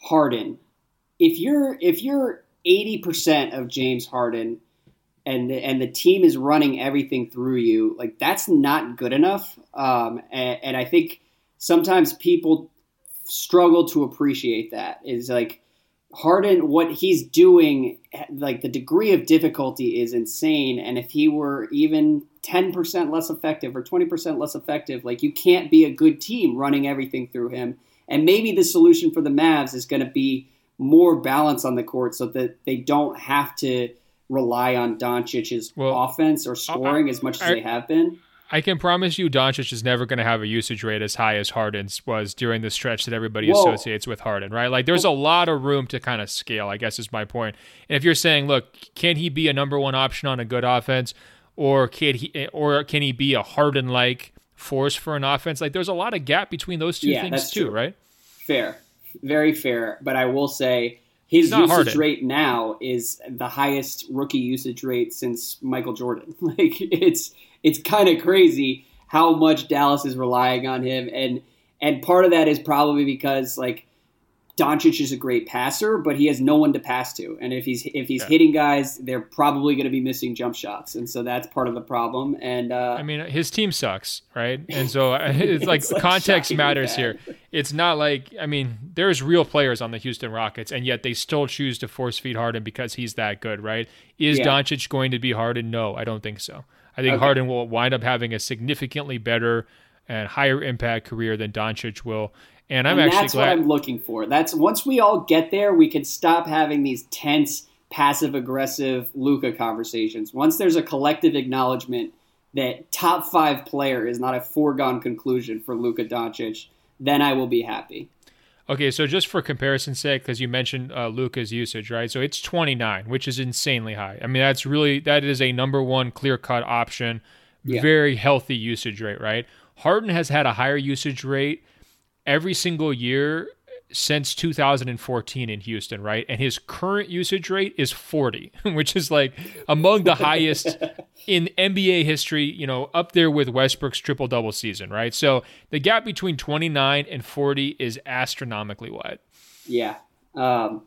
Harden, if you're if you're eighty percent of James Harden, and and the team is running everything through you, like that's not good enough. Um, and, and I think sometimes people struggle to appreciate that. Is like Harden, what he's doing, like the degree of difficulty is insane. And if he were even 10% less effective or 20% less effective, like you can't be a good team running everything through him. And maybe the solution for the Mavs is going to be more balance on the court so that they don't have to rely on Doncic's well, offense or scoring I, as much as I, they have been. I can promise you, Doncic is never going to have a usage rate as high as Harden's was during the stretch that everybody Whoa. associates with Harden, right? Like, there's a lot of room to kind of scale. I guess is my point. And if you're saying, look, can he be a number one option on a good offense? or can he eh, or can he be a Harden like force for an offense? Like there's a lot of gap between those two Yeah, things too, true. right? Fair, very fair. But I will say his usage Harden. rate now is the highest rookie usage rate since Michael Jordan. <laughs> Like it's it's kind of crazy how much Dallas is relying on him, and and part of that is probably because like Doncic is a great passer, but he has no one to pass to, and if he's if he's Yeah. hitting guys, they're probably going to be missing jump shots, and so that's part of the problem. And uh, I mean, his team sucks, right? And so <laughs> it's like It's, like, context matters bad. here. It's not like I mean, there's real players on the Houston Rockets, and yet they still choose to force feed Harden because he's that good, right? Is Yeah. Doncic going to be Harden? No, I don't think so. I think Okay. Harden will wind up having a significantly better and higher impact career than Doncic will. And I'm and actually that's glad. what I'm looking for. That's once we all get there, we can stop having these tense, passive aggressive Luka conversations. Once there's a collective acknowledgement that top five player is not a foregone conclusion for Luka Doncic, then I will be happy. Okay, so just for comparison's sake, because you mentioned uh, Luka's usage, right? So it's 29, which is insanely high. I mean, that's really that is a number one clear cut option, Yeah. very healthy usage rate, right? Harden has had a higher usage rate every single year since 2014 in Houston, right? And his current usage rate is 40, <laughs> which is like among the highest <laughs> in NBA history, you know, up there with Westbrook's triple double season, right? So the gap between 29 and 40 is astronomically wide. Yeah. Um,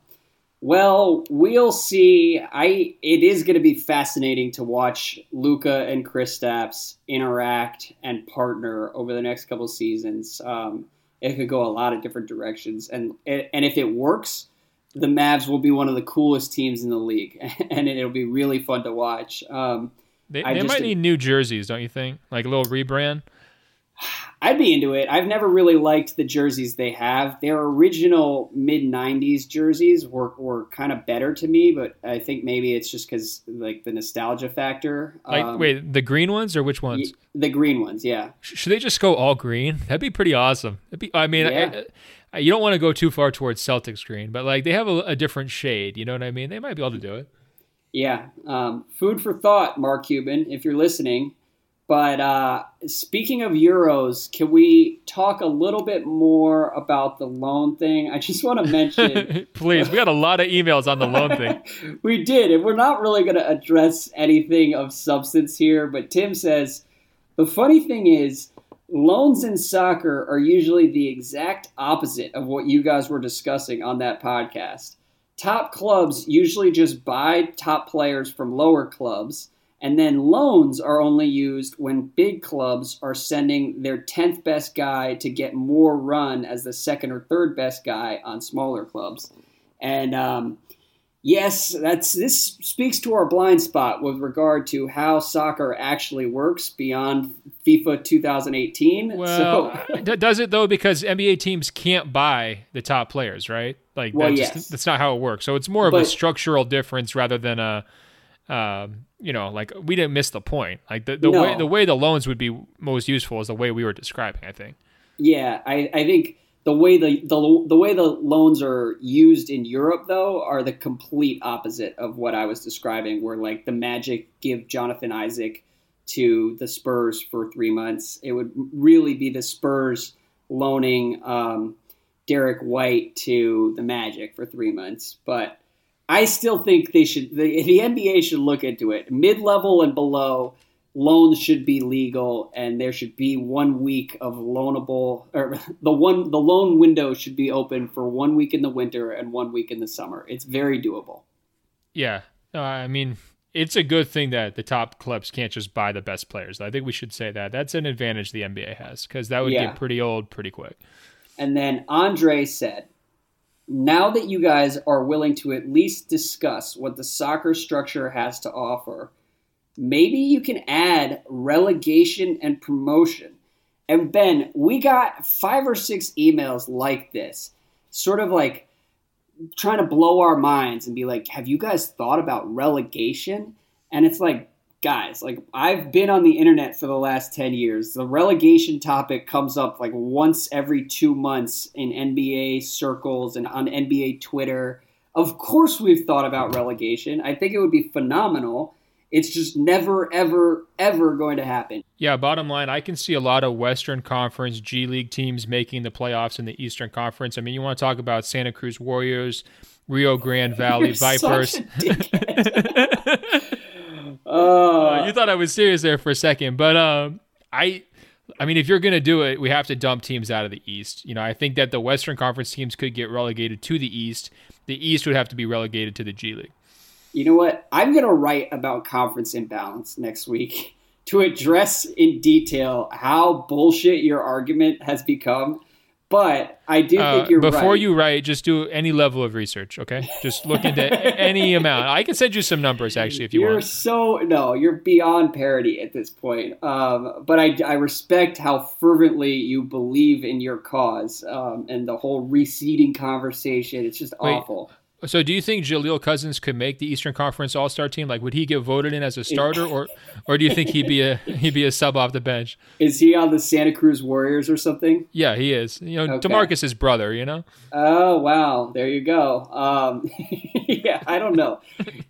well, we'll see. I it is going to be fascinating to watch Luka and Kristaps interact and partner over the next couple seasons. Um, it could go a lot of different directions, and and if it works, the Mavs will be one of the coolest teams in the league, <laughs> and it'll be really fun to watch. Um, They, they might need new jerseys, don't you think? Like a little rebrand. I'd be into it. I've never really liked the jerseys they have. Their original mid '90s jerseys were, were kind of better to me, but I think maybe it's just because like the nostalgia factor. Like, Um, wait, the green ones or which ones? the green ones, yeah, Should they just go all green? That'd be pretty awesome. Be, I mean, Yeah. I- I- you don't want to go too far towards Celtics green, but like they have a, a different shade. You know what I mean? They might be able to do it. yeah. Um, food for thought, Mark Cuban, if you're listening. But uh, speaking of Euros, can we talk a little bit more about the loan thing? I just want to mention. <laughs> Please, we got a lot of emails on the loan thing. <laughs> we did, and we're not really going to address anything of substance here. But Tim says the funny thing is, loans in soccer are usually the exact opposite of what you guys were discussing on that podcast. Top clubs usually just buy top players from lower clubs, and then loans are only used when big clubs are sending their 10th best guy to get more run as the second or third best guy on smaller clubs. And um, yes, that's this speaks to our blind spot with regard to how soccer actually works beyond FIFA 2018. Well, so does it though? Because NBA teams can't buy the top players, right? Like, Well, that just- yes. that's not how it works. So it's more of a structural difference rather than a, um, you know, like we didn't miss the point. Like the, the No. way the way the loans would be most useful is the way we were describing. I think. Yeah, I, I think the way the, the the way the loans are used in Europe though are the complete opposite of what I was describing. Where like the Magic give Jonathan Isaac to the Spurs for three months, it would really be the Spurs loaning um, Derrick White to the Magic for three months. But I still think they should the, the NBA should look into it. Mid level and below loans should be legal and there should be one week of loanable or <laughs> the one the loan window should be open for one week in the winter and one week in the summer it's very doable Yeah, uh, I mean, it's a good thing that the top clubs can't just buy the best players. I think we should say that. That's an advantage the NBA has because that would Yeah. get pretty old pretty quick. and then andre said now that you guys are willing to at least discuss what the soccer structure has to offer maybe you can add relegation and promotion. And Ben, we got five or six emails like this, sort of like trying to blow our minds and be like, have you guys thought about relegation? And it's like, guys, like I've been on the internet for the last 10 years. The relegation topic comes up like once every two months in NBA circles and on NBA Twitter. Of course, we've thought about relegation. I think it would be phenomenal It's just never, ever, ever going to happen. Yeah, bottom line, I can see a lot of Western Conference G League teams making the playoffs in the Eastern Conference. I mean, you want to talk about Santa Cruz Warriors, Rio Grande <laughs> Valley Vipers. <laughs> such a dickhead. Uh, Uh, you thought I was serious there for a second, but um, I, I mean, if you're gonna do it, we have to dump teams out of the East. You know, I think that the Western Conference teams could get relegated to the East. The East would have to be relegated to the G League. you know what? I'm going to write about conference imbalance next week <laughs> to address in detail how bullshit your argument has become. But I do Uh, think you're before right. you write, just do any level of research. Okay, just look into <laughs> any amount. I can send you some numbers actually if you want. You're so no, you're beyond parody at this point. Um, but I, I respect how fervently you believe in your cause um, and the whole receding conversation. It's just Wait. awful. So, do you think Jaleen Cousins could make the Eastern Conference All Star team? Like, would he get voted in as a starter, or, or do you think he'd be a <laughs> he'd be a sub off the bench? Is he on the Santa Cruz Warriors or something? Yeah, he is. You know, Okay. Demarcus's brother. You know. Oh wow, there you go. Um, <laughs> yeah, I don't know.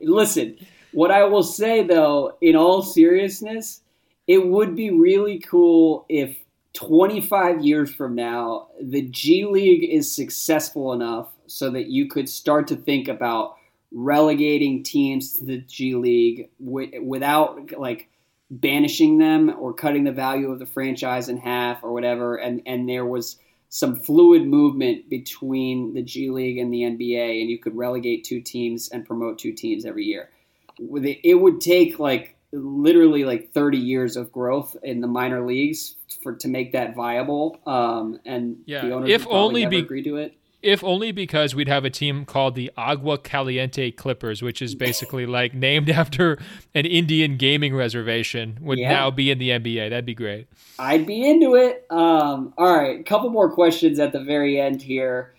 Listen, what I will say though, in all seriousness, it would be really cool if 25 years from now the G League is successful enough so that you could start to think about relegating teams to the G League wi- without like banishing them or cutting the value of the franchise in half or whatever and and there was some fluid movement between the G League and the NBA, and you could relegate two teams and promote two teams every year. It, it would take like literally like 30 years of growth in the minor leagues for to make that viable. Um, and Yeah, the owners if would only be- agree to it. If only because we'd have a team called the Agua Caliente Clippers, which is basically like named <laughs> after an Indian gaming reservation, would Yeah. now be in the NBA. That'd be great. I'd be into it. Um, all right, a couple more questions at the very end here.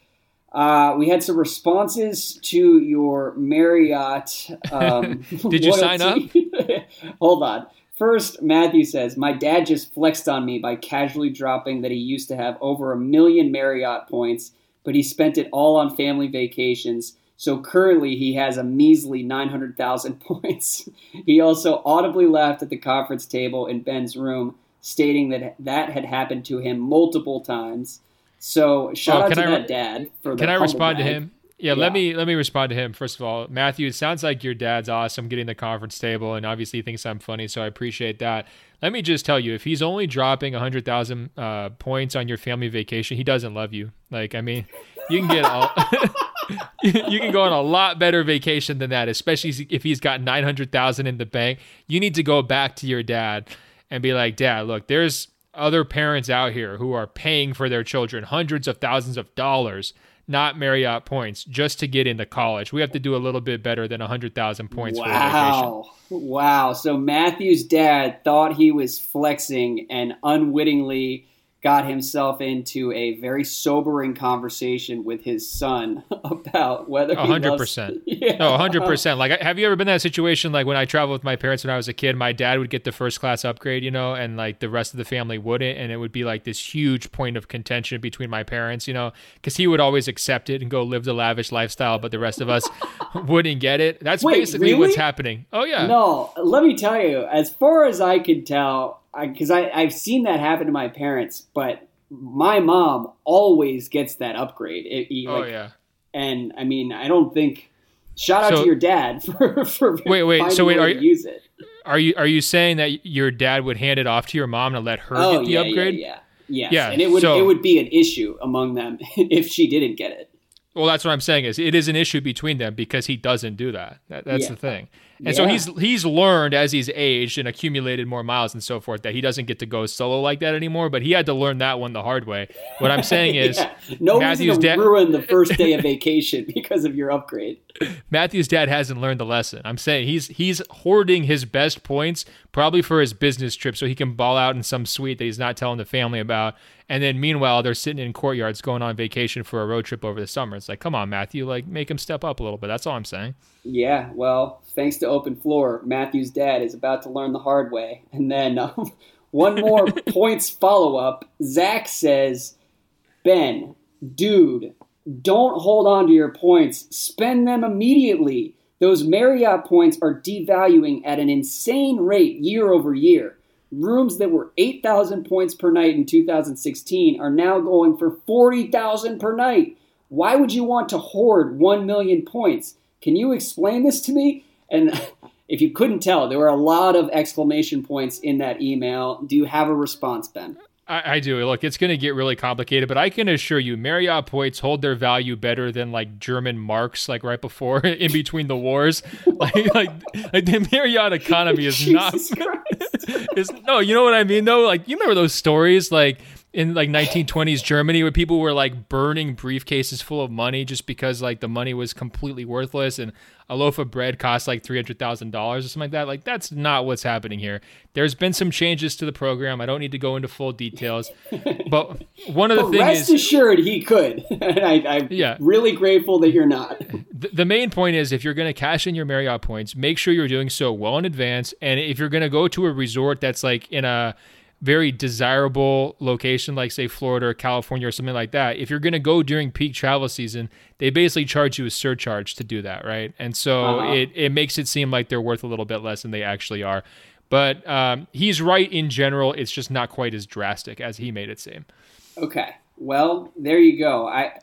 Uh, we had some responses to your Marriott. Um, <laughs> Did you sign loyalty. <laughs> Hold on. First, Matthew says, My dad just flexed on me by casually dropping that he used to have over a million Marriott points, but he spent it all on family vacations. So currently he has a measly 900,000 <laughs> points. he also audibly laughed at the conference table in Ben's room, stating that that had happened to him multiple times. So shout Oh, out to I that dad for the Can I respond to him? Yeah, Yeah. let me let me respond to him first of all. Matthew, it sounds like your dad's awesome getting the conference table, and obviously he thinks I'm funny, so I appreciate that. Let me just tell you, if he's only dropping hundred thousand uh, points on your family vacation, he doesn't love you. Like, I mean, you can get all, <laughs> <laughs> you can go on a lot better vacation than that, especially if he's got nine hundred thousand in the bank. You need to go back to your dad and be like, Dad, look, there's other parents out here who are paying for their children hundreds of thousands of dollars, not Marriott points, just to get into college. We have to do a little bit better than 100,000 points. Wow. Wow. So Matthew's dad thought he was flexing and unwittingly got himself into a very sobering conversation with his son <laughs> about whether A he hundred loves- percent. <laughs> Yeah. No, hundred percent. Like, have you ever been in that situation? Like when I traveled with my parents when I was a kid, my dad would get the first class upgrade, you know, and like the rest of the family wouldn't, and it would be like this huge point of contention between my parents, you know, because he would always accept it and go live the lavish lifestyle, but the rest of us <laughs> wouldn't get it. That's Wait, basically what's happening. Oh yeah. No, let me tell you, as far as I can tell, because I, I've seen that happen to my parents, but my mom always gets that upgrade. It, it- Oh yeah. And I mean, I don't think. Shout out So- to your dad <laughs> for for Wait, wait, so wait, are to you- use it. Are you are you saying that your dad would hand it off to your mom to let her Oh get the yeah, upgrade? yeah, yeah, yes. Yeah, and it would so- it would be an issue among them <laughs> if she didn't get it. Well, that's what I'm saying is it is an issue between them because he doesn't do that. that that's Yeah. the thing. And so he's he's learned as he's aged and accumulated more miles and so forth that he doesn't get to go solo like that anymore. But he had to learn that one the hard way. What I'm saying <laughs> is Yeah. no Matthew's reason to dad- ruin the first day of <laughs> vacation because of your upgrade. Matthew's dad hasn't learned the lesson. I'm saying he's he's hoarding his best points probably for his business trip so he can ball out in some suite that he's not telling the family about. And then meanwhile they're sitting in courtyards going on vacation for a road trip over the summer. It's like, come on, Matthew, like make him step up a little bit. That's all I'm saying. Yeah, well, thanks to Open Floor, Matthew's dad is about to learn the hard way. And then <laughs> um, one more <laughs> points follow up. Zach says, Ben, dude, don't hold on to your points. Spend them immediately. Those Marriott points are devaluing at an insane rate year over year. Rooms that were 8,000 points per night in 2016 are now going for 40,000 per night. Why would you want to hoard 1 million points? Can you explain this to me? And <laughs> if you couldn't tell, there were a lot of exclamation points in that email. Do you have a response, Ben? I, I do. Look, it's going to get really complicated, but I can assure you, Marriott points hold their value better than like German marks, like right before, <laughs> in between the wars. <laughs> like, like, like the Marriott economy is <laughs> not. is no, you know what I mean though. Like you remember those stories, like in like 1920s Germany where people were like burning briefcases full of money just because like the money was completely worthless and a loaf of bread cost like $300,000 or something like that. Like that's not what's happening here. There's been some changes to the program. I don't need to go into full details, <laughs> but one of the things rest is assured he could. <laughs> and I, am yeah. really grateful that you're not. <laughs> The, the main point is if you're going to cash in your Marriott points, make sure you're doing so well in advance. And if you're going to go to a resort that's like in a very desirable location like say Florida or California or something like that, if you're going to go during peak travel season, they basically charge you a surcharge to do that, right? And so uh-huh. it it makes it seem like they're worth a little bit less than they actually are. But um, he's right in general. It's just not quite as drastic as he made it seem. Okay. Well, there you go. I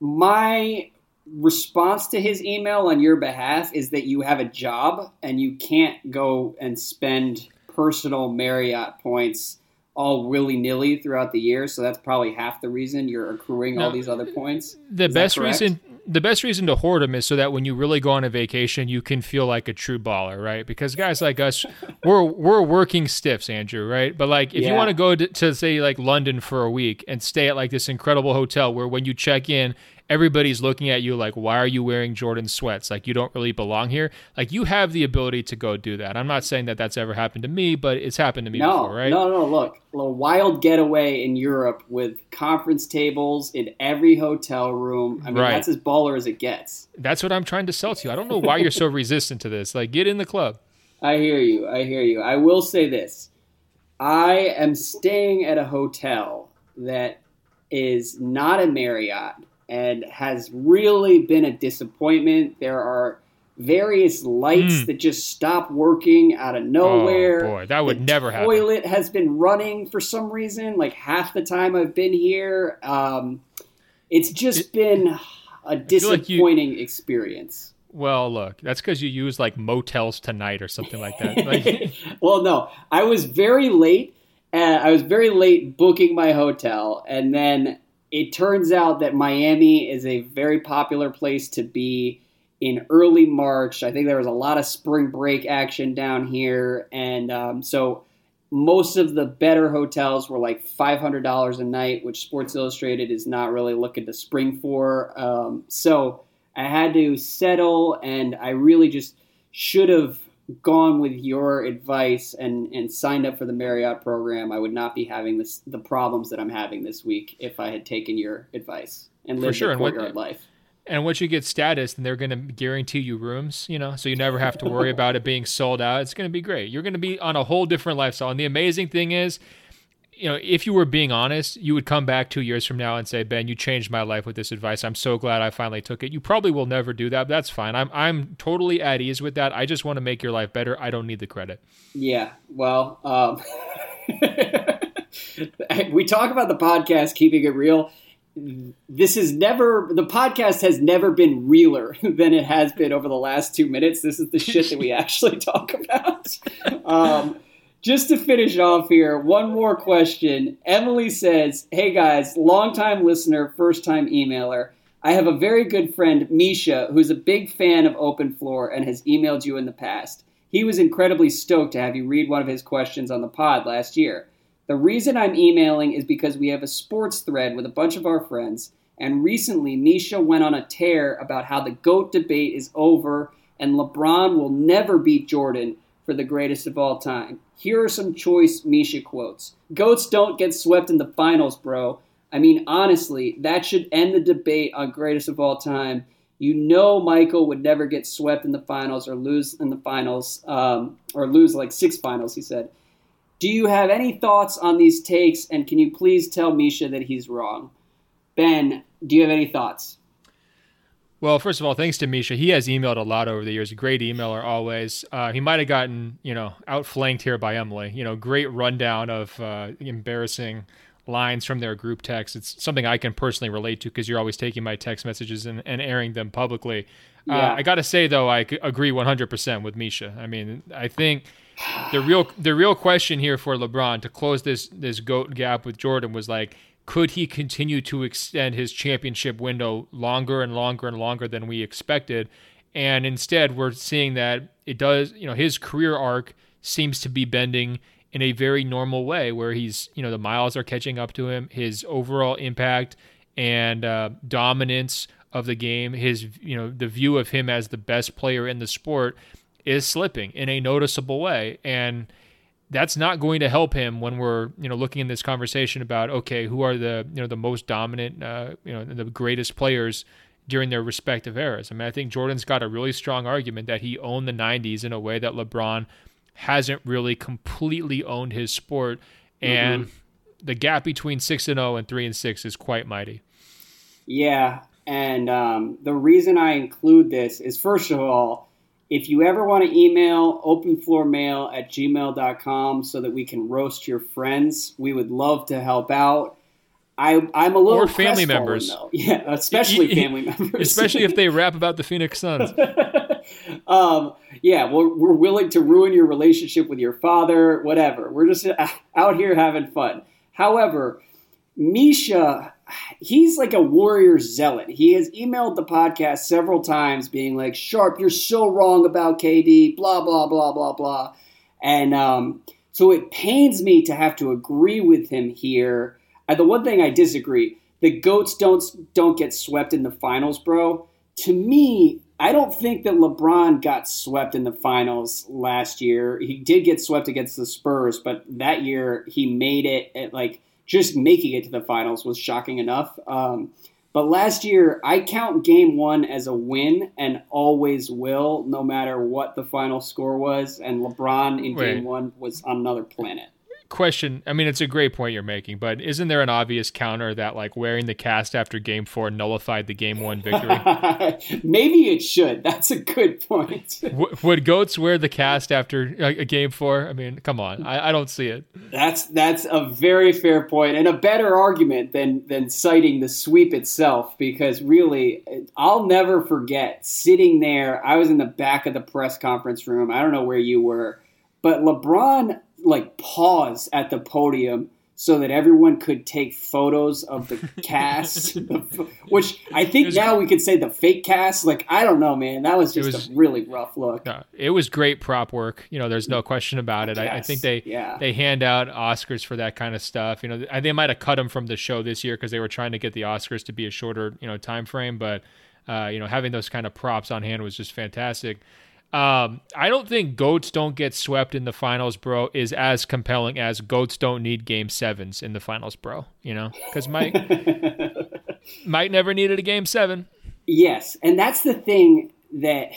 my response to his email on your behalf is that you have a job and you can't go and spend personal Marriott points all willy nilly throughout the year. So that's probably half the reason you're accruing all these other points. The is best reason the best reason to hoard them is so that when you really go on a vacation, you can feel like a true baller, right? Because guys like us, <laughs> we're we're working stiffs, Andrew, right? But like if yeah. you want to go to, to say like London for a week and stay at like this incredible hotel where when you check in, everybody's looking at you like, why are you wearing Jordan sweats? Like, you don't really belong here. Like, you have the ability to go do that. I'm not saying that that's ever happened to me, but it's happened to me no, before, right? No, no, look, a wild getaway in Europe with conference tables in every hotel room. I mean, right. that's as baller as it gets. That's what I'm trying to sell to you. I don't know why you're so <laughs> resistant to this. Like, get in the club. I hear you. I hear you. I will say this I am staying at a hotel that is not a Marriott and has really been a disappointment. There are various lights mm. that just stop working out of nowhere. Oh boy, that would the never happen. Toilet has been running for some reason, like half the time I've been here. Um, it's just it, been a disappointing like you, experience. Well, look, that's because you use like motels tonight or something like that. Like, <laughs> <laughs> well, no, I was very late. And I was very late booking my hotel, and then it turns out that Miami is a very popular place to be in early March. I think there was a lot of spring break action down here, and um, so most of the better hotels were like $500 a night, which Sports Illustrated is not really looking to spring for. Um, so I had to settle, and I really just should have gone with your advice and, and signed up for the Marriott program, I would not be having this the problems that I'm having this week if I had taken your advice and lived sure. a courtyard life. And once you get status, then they're going to guarantee you rooms, you know, so you never have to worry about it being sold out. It's going to be great. You're going to be on a whole different lifestyle. And the amazing thing is, you know, if you were being honest, you would come back two years from now and say, Ben, you changed my life with this advice. I'm so glad I finally took it. You probably will never do that, that's fine. I'm I'm totally at ease with that. I just want to make your life better. I don't need the credit. Yeah. Well, um, <laughs> we talk about the podcast keeping it real. This is never the podcast has never been realer <laughs> than it has been over the last two minutes. This is the shit that we <laughs> actually talk about. Um, just to finish off here, one more question. Emily says, Hey guys, longtime listener, first time emailer. I have a very good friend, Misha, who's a big fan of Open Floor and has emailed you in the past. He was incredibly stoked to have you read one of his questions on the pod last year. The reason I'm emailing is because we have a sports thread with a bunch of our friends, and recently Misha went on a tear about how the GOAT debate is over and LeBron will never beat Jordan for the greatest of all time. Here are some choice Misha quotes. Goats don't get swept in the finals, bro. I mean, honestly, that should end the debate on greatest of all time. You know, Michael would never get swept in the finals or lose in the finals, um, or lose like six finals, he said. Do you have any thoughts on these takes, and can you please tell Misha that he's wrong? Ben, do you have any thoughts? Well, first of all, thanks to Misha. He has emailed a lot over the years. Great emailer always. Uh, he might have gotten, you know, outflanked here by Emily. You know, great rundown of uh, embarrassing lines from their group text. It's something I can personally relate to because you're always taking my text messages and, and airing them publicly. Uh, yeah. Uh, I got to say though, I agree 100% with Misha. I mean, I think the real the real question here for LeBron to close this this goat gap with Jordan was like could he continue to extend his championship window longer and longer and longer than we expected? And instead, we're seeing that it does, you know, his career arc seems to be bending in a very normal way where he's, you know, the miles are catching up to him, his overall impact and uh, dominance of the game, his, you know, the view of him as the best player in the sport is slipping in a noticeable way. And, that's not going to help him when we're you know looking in this conversation about okay who are the you know the most dominant uh, you know the greatest players during their respective eras. I mean I think Jordan's got a really strong argument that he owned the 90s in a way that LeBron hasn't really completely owned his sport and mm-hmm. the gap between 6 and 0 and 3 and 6 is quite mighty. Yeah, and um, the reason I include this is first of all if you ever want to email openfloormail at gmail.com so that we can roast your friends, we would love to help out. I, I'm a little or family members, though. <laughs> yeah, especially <laughs> family members, especially if they <laughs> rap about the Phoenix Suns. um, yeah, we're, we're willing to ruin your relationship with your father, whatever. We're just out here having fun. However, Misha he's like a warrior zealot. He has emailed the podcast several times being like, Sharp, you're so wrong about KD, blah, blah, blah, blah, blah. And um, so it pains me to have to agree with him here. Uh, the one thing I disagree, the goats don't don't get swept in the finals, bro. To me, I don't think that LeBron got swept in the finals last year. He did get swept against the Spurs, but that year he made it at like just making it to the finals was shocking enough. Um, but last year, I count game one as a win and always will, no matter what the final score was. And LeBron in Wait. game one was on another planet question i mean it's a great point you're making but isn't there an obvious counter that like wearing the cast after game four nullified the game one victory? <laughs> Maybe it should. That's a good point. <laughs> W- would goats wear the cast after a, a game four? I mean come on. I, I, don't see it. That's that's a very fair point and a better argument than than citing the sweep itself because really i'll never forget sitting there. I was in the back of the press conference room. I don't know where you were but lebron like pause at the podium so that everyone could take photos of the <laughs> cast, <laughs> which I think now we could say the fake cast. Like I don't know, man, that was just was, a really rough look. No, it was great prop work. You know, there's no question about it. I, I, think they yeah. they hand out Oscars for that kind of stuff. You know, they might have cut them from the show this year because they were trying to get the Oscars to be a shorter you know time frame, but. Uh, you know, having those kind of props on hand was just fantastic. Um, I don't think goats don't get swept in the finals, bro, is as compelling as goats don't need game sevens in the finals, bro. You know, because Mike <laughs> Mike never needed a game seven. Yes, and that's the thing that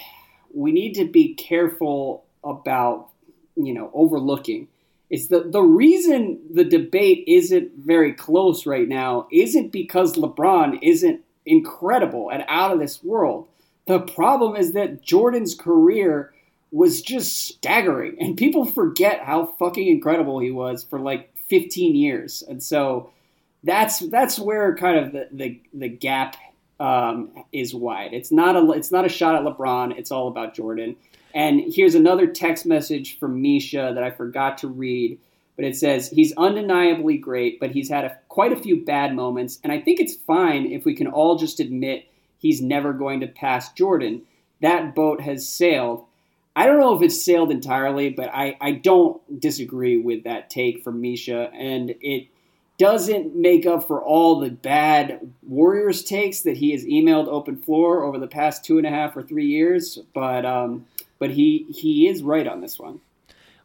we need to be careful about. You know, overlooking is the the reason the debate isn't very close right now isn't because LeBron isn't incredible and out of this world the problem is that Jordan's career was just staggering, and people forget how fucking incredible he was for like 15 years, and so that's that's where kind of the the, the gap um, is wide. It's not a it's not a shot at LeBron. It's all about Jordan. And here's another text message from Misha that I forgot to read, but it says he's undeniably great, but he's had a, quite a few bad moments, and I think it's fine if we can all just admit he's never going to pass Jordan. That boat has sailed. I don't know if it's sailed entirely, but I, I don't disagree with that take from Misha. And it doesn't make up for all the bad Warriors takes that he has emailed Open Floor over the past two and a half or three years. But um, but he he is right on this one.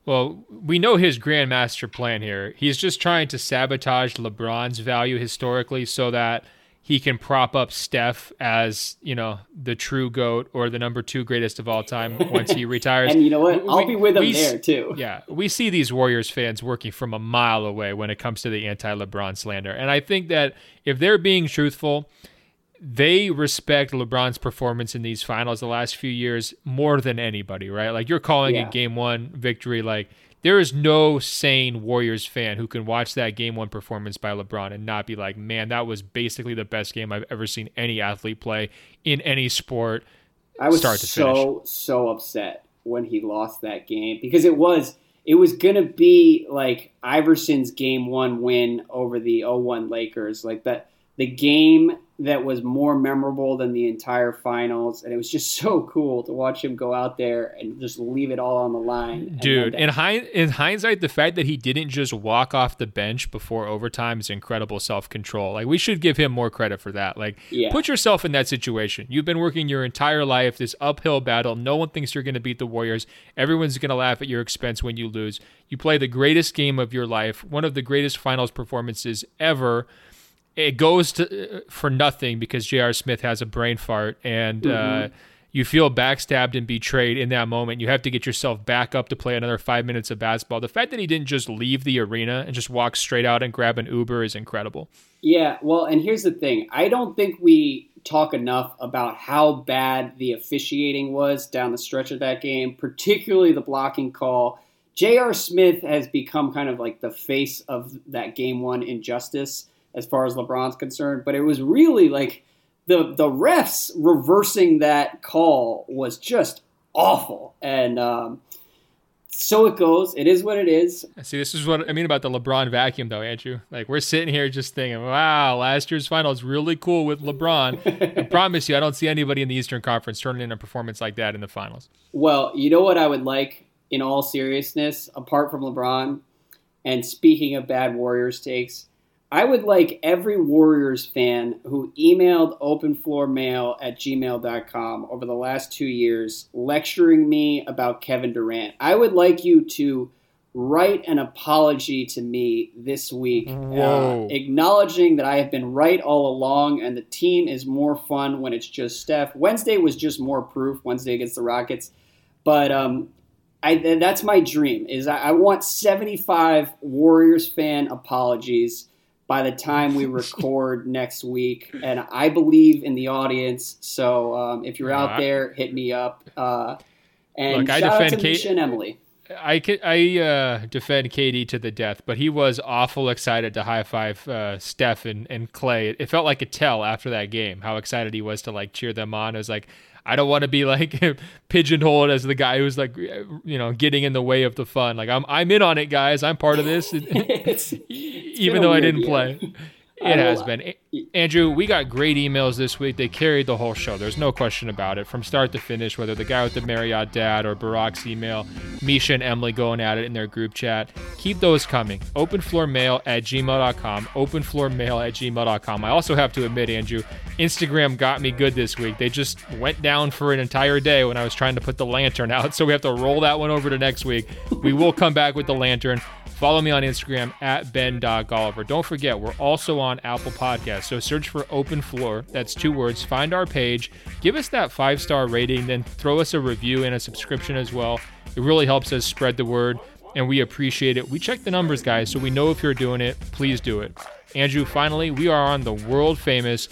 Well, we know his grandmaster plan here. He's just trying to sabotage LeBron's value historically so that – he can prop up Steph as you know the true goat or the number two greatest of all time once he <laughs> retires. and you know what? I'll we, be with him we, there too. Yeah, we see these Warriors fans working from a mile away when it comes to the anti-LeBron slander, and I think that if they're being truthful, they respect LeBron's performance in these finals the last few years more than anybody, right? Like you're calling yeah. a game one victory. Like there is no sane Warriors fan who can watch that game one performance by LeBron and not be like, man, that was basically the best game I've ever seen any athlete play in any sport. I was so so upset when he lost that game because it was it was gonna be like Iverson's game one win over the 0-1 Lakers, like that the game that was more memorable than the entire finals, and it was just <laughs> so cool to watch him go out there and just leave it all on the line. Dude, in, hind- in hindsight, the fact that he didn't just walk off the bench before overtime is incredible self control. Like we should give him more credit for that. Like, yeah. put yourself in that situation. You've been working your entire life this uphill battle. No one thinks you're going to beat the Warriors. Everyone's going to laugh at your expense when you lose. You play the greatest game of your life, one of the greatest finals performances ever it goes to for nothing because J.R. Smith has a brain fart and uh, mm-hmm. uh, you feel backstabbed and betrayed in that moment. You have to get yourself back up to play another five minutes of basketball. The fact that he didn't just leave the arena and just walk straight out and grab an Uber is incredible. Yeah, well, and here's the thing I don't think we talk enough about how bad the officiating was down the stretch of that game, particularly the blocking call. J.R. Smith has become kind of like the face of that game one injustice as far as LeBron's concerned. But it was really like the the refs reversing that call was just awful. And um, so it goes. It is what it is. See, this is what I mean about the LeBron vacuum, though, Andrew. Like we're sitting here just thinking, "Wow, last year's final is really cool with LeBron." I <laughs> promise you, I don't see anybody in the Eastern Conference turning in a performance like that in the finals. Well, you know what I would like, in all seriousness, apart from LeBron, and speaking of bad Warriors takes, I would like every Warriors fan who emailed openfloormail at gmail.com over the last two years lecturing me about Kevin Durant. I would like you to write an apology to me this week, uh, acknowledging that I have been right all along and the team is more fun when it's just Steph. Wednesday was just more proof, Wednesday against the Rockets. But um, I, that's my dream is I, I want 75 Warriors fan apologies by the time we record <laughs> next week. And I believe in the audience. So um, if you're out there, hit me up. Uh, and Look, I defend out Kate- and Emily. I I uh, defend KD to the death, but he was awful excited to high five uh, Steph and, and Klay. It felt like a tell after that game how excited he was to like cheer them on. It was like I don't want to be like <laughs> pigeonholed as the guy who's like you know getting in the way of the fun. Like I'm I'm in on it, guys. I'm part of this, <laughs> even though I didn't play. It has been. Andrew, we got great emails this week. They carried the whole show. There's no question about it. From start to finish, whether the guy with the Marriott dad or Barack's email, Misha and Emily going at it in their group chat. Keep those coming. Openfloormail at gmail.com. Openfloormail at gmail.com. I also have to admit, Andrew, Instagram got me good this week. They just went down for an entire day when I was trying to put the lantern <laughs> out. So we have to roll that one over to next week. We will come back with the lantern. Follow me on Instagram at ben.golliver. Don't forget, we're also on Apple Podcasts. So search for Open Floor. That's two words. Find our page. Give us that five star rating, then throw us a review and a subscription as well. It really helps us spread the word, and we appreciate it. We check the numbers, guys, so we know if you're doing it. Please do it. Andrew, finally, we are on the world famous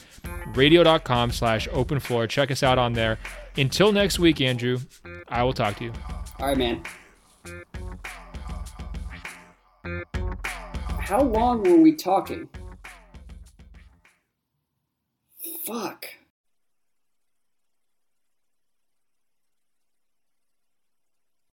radio.com slash open floor. Check us out on there. Until next week, Andrew, I will talk to you. All right, man. How long were we talking? Fuck.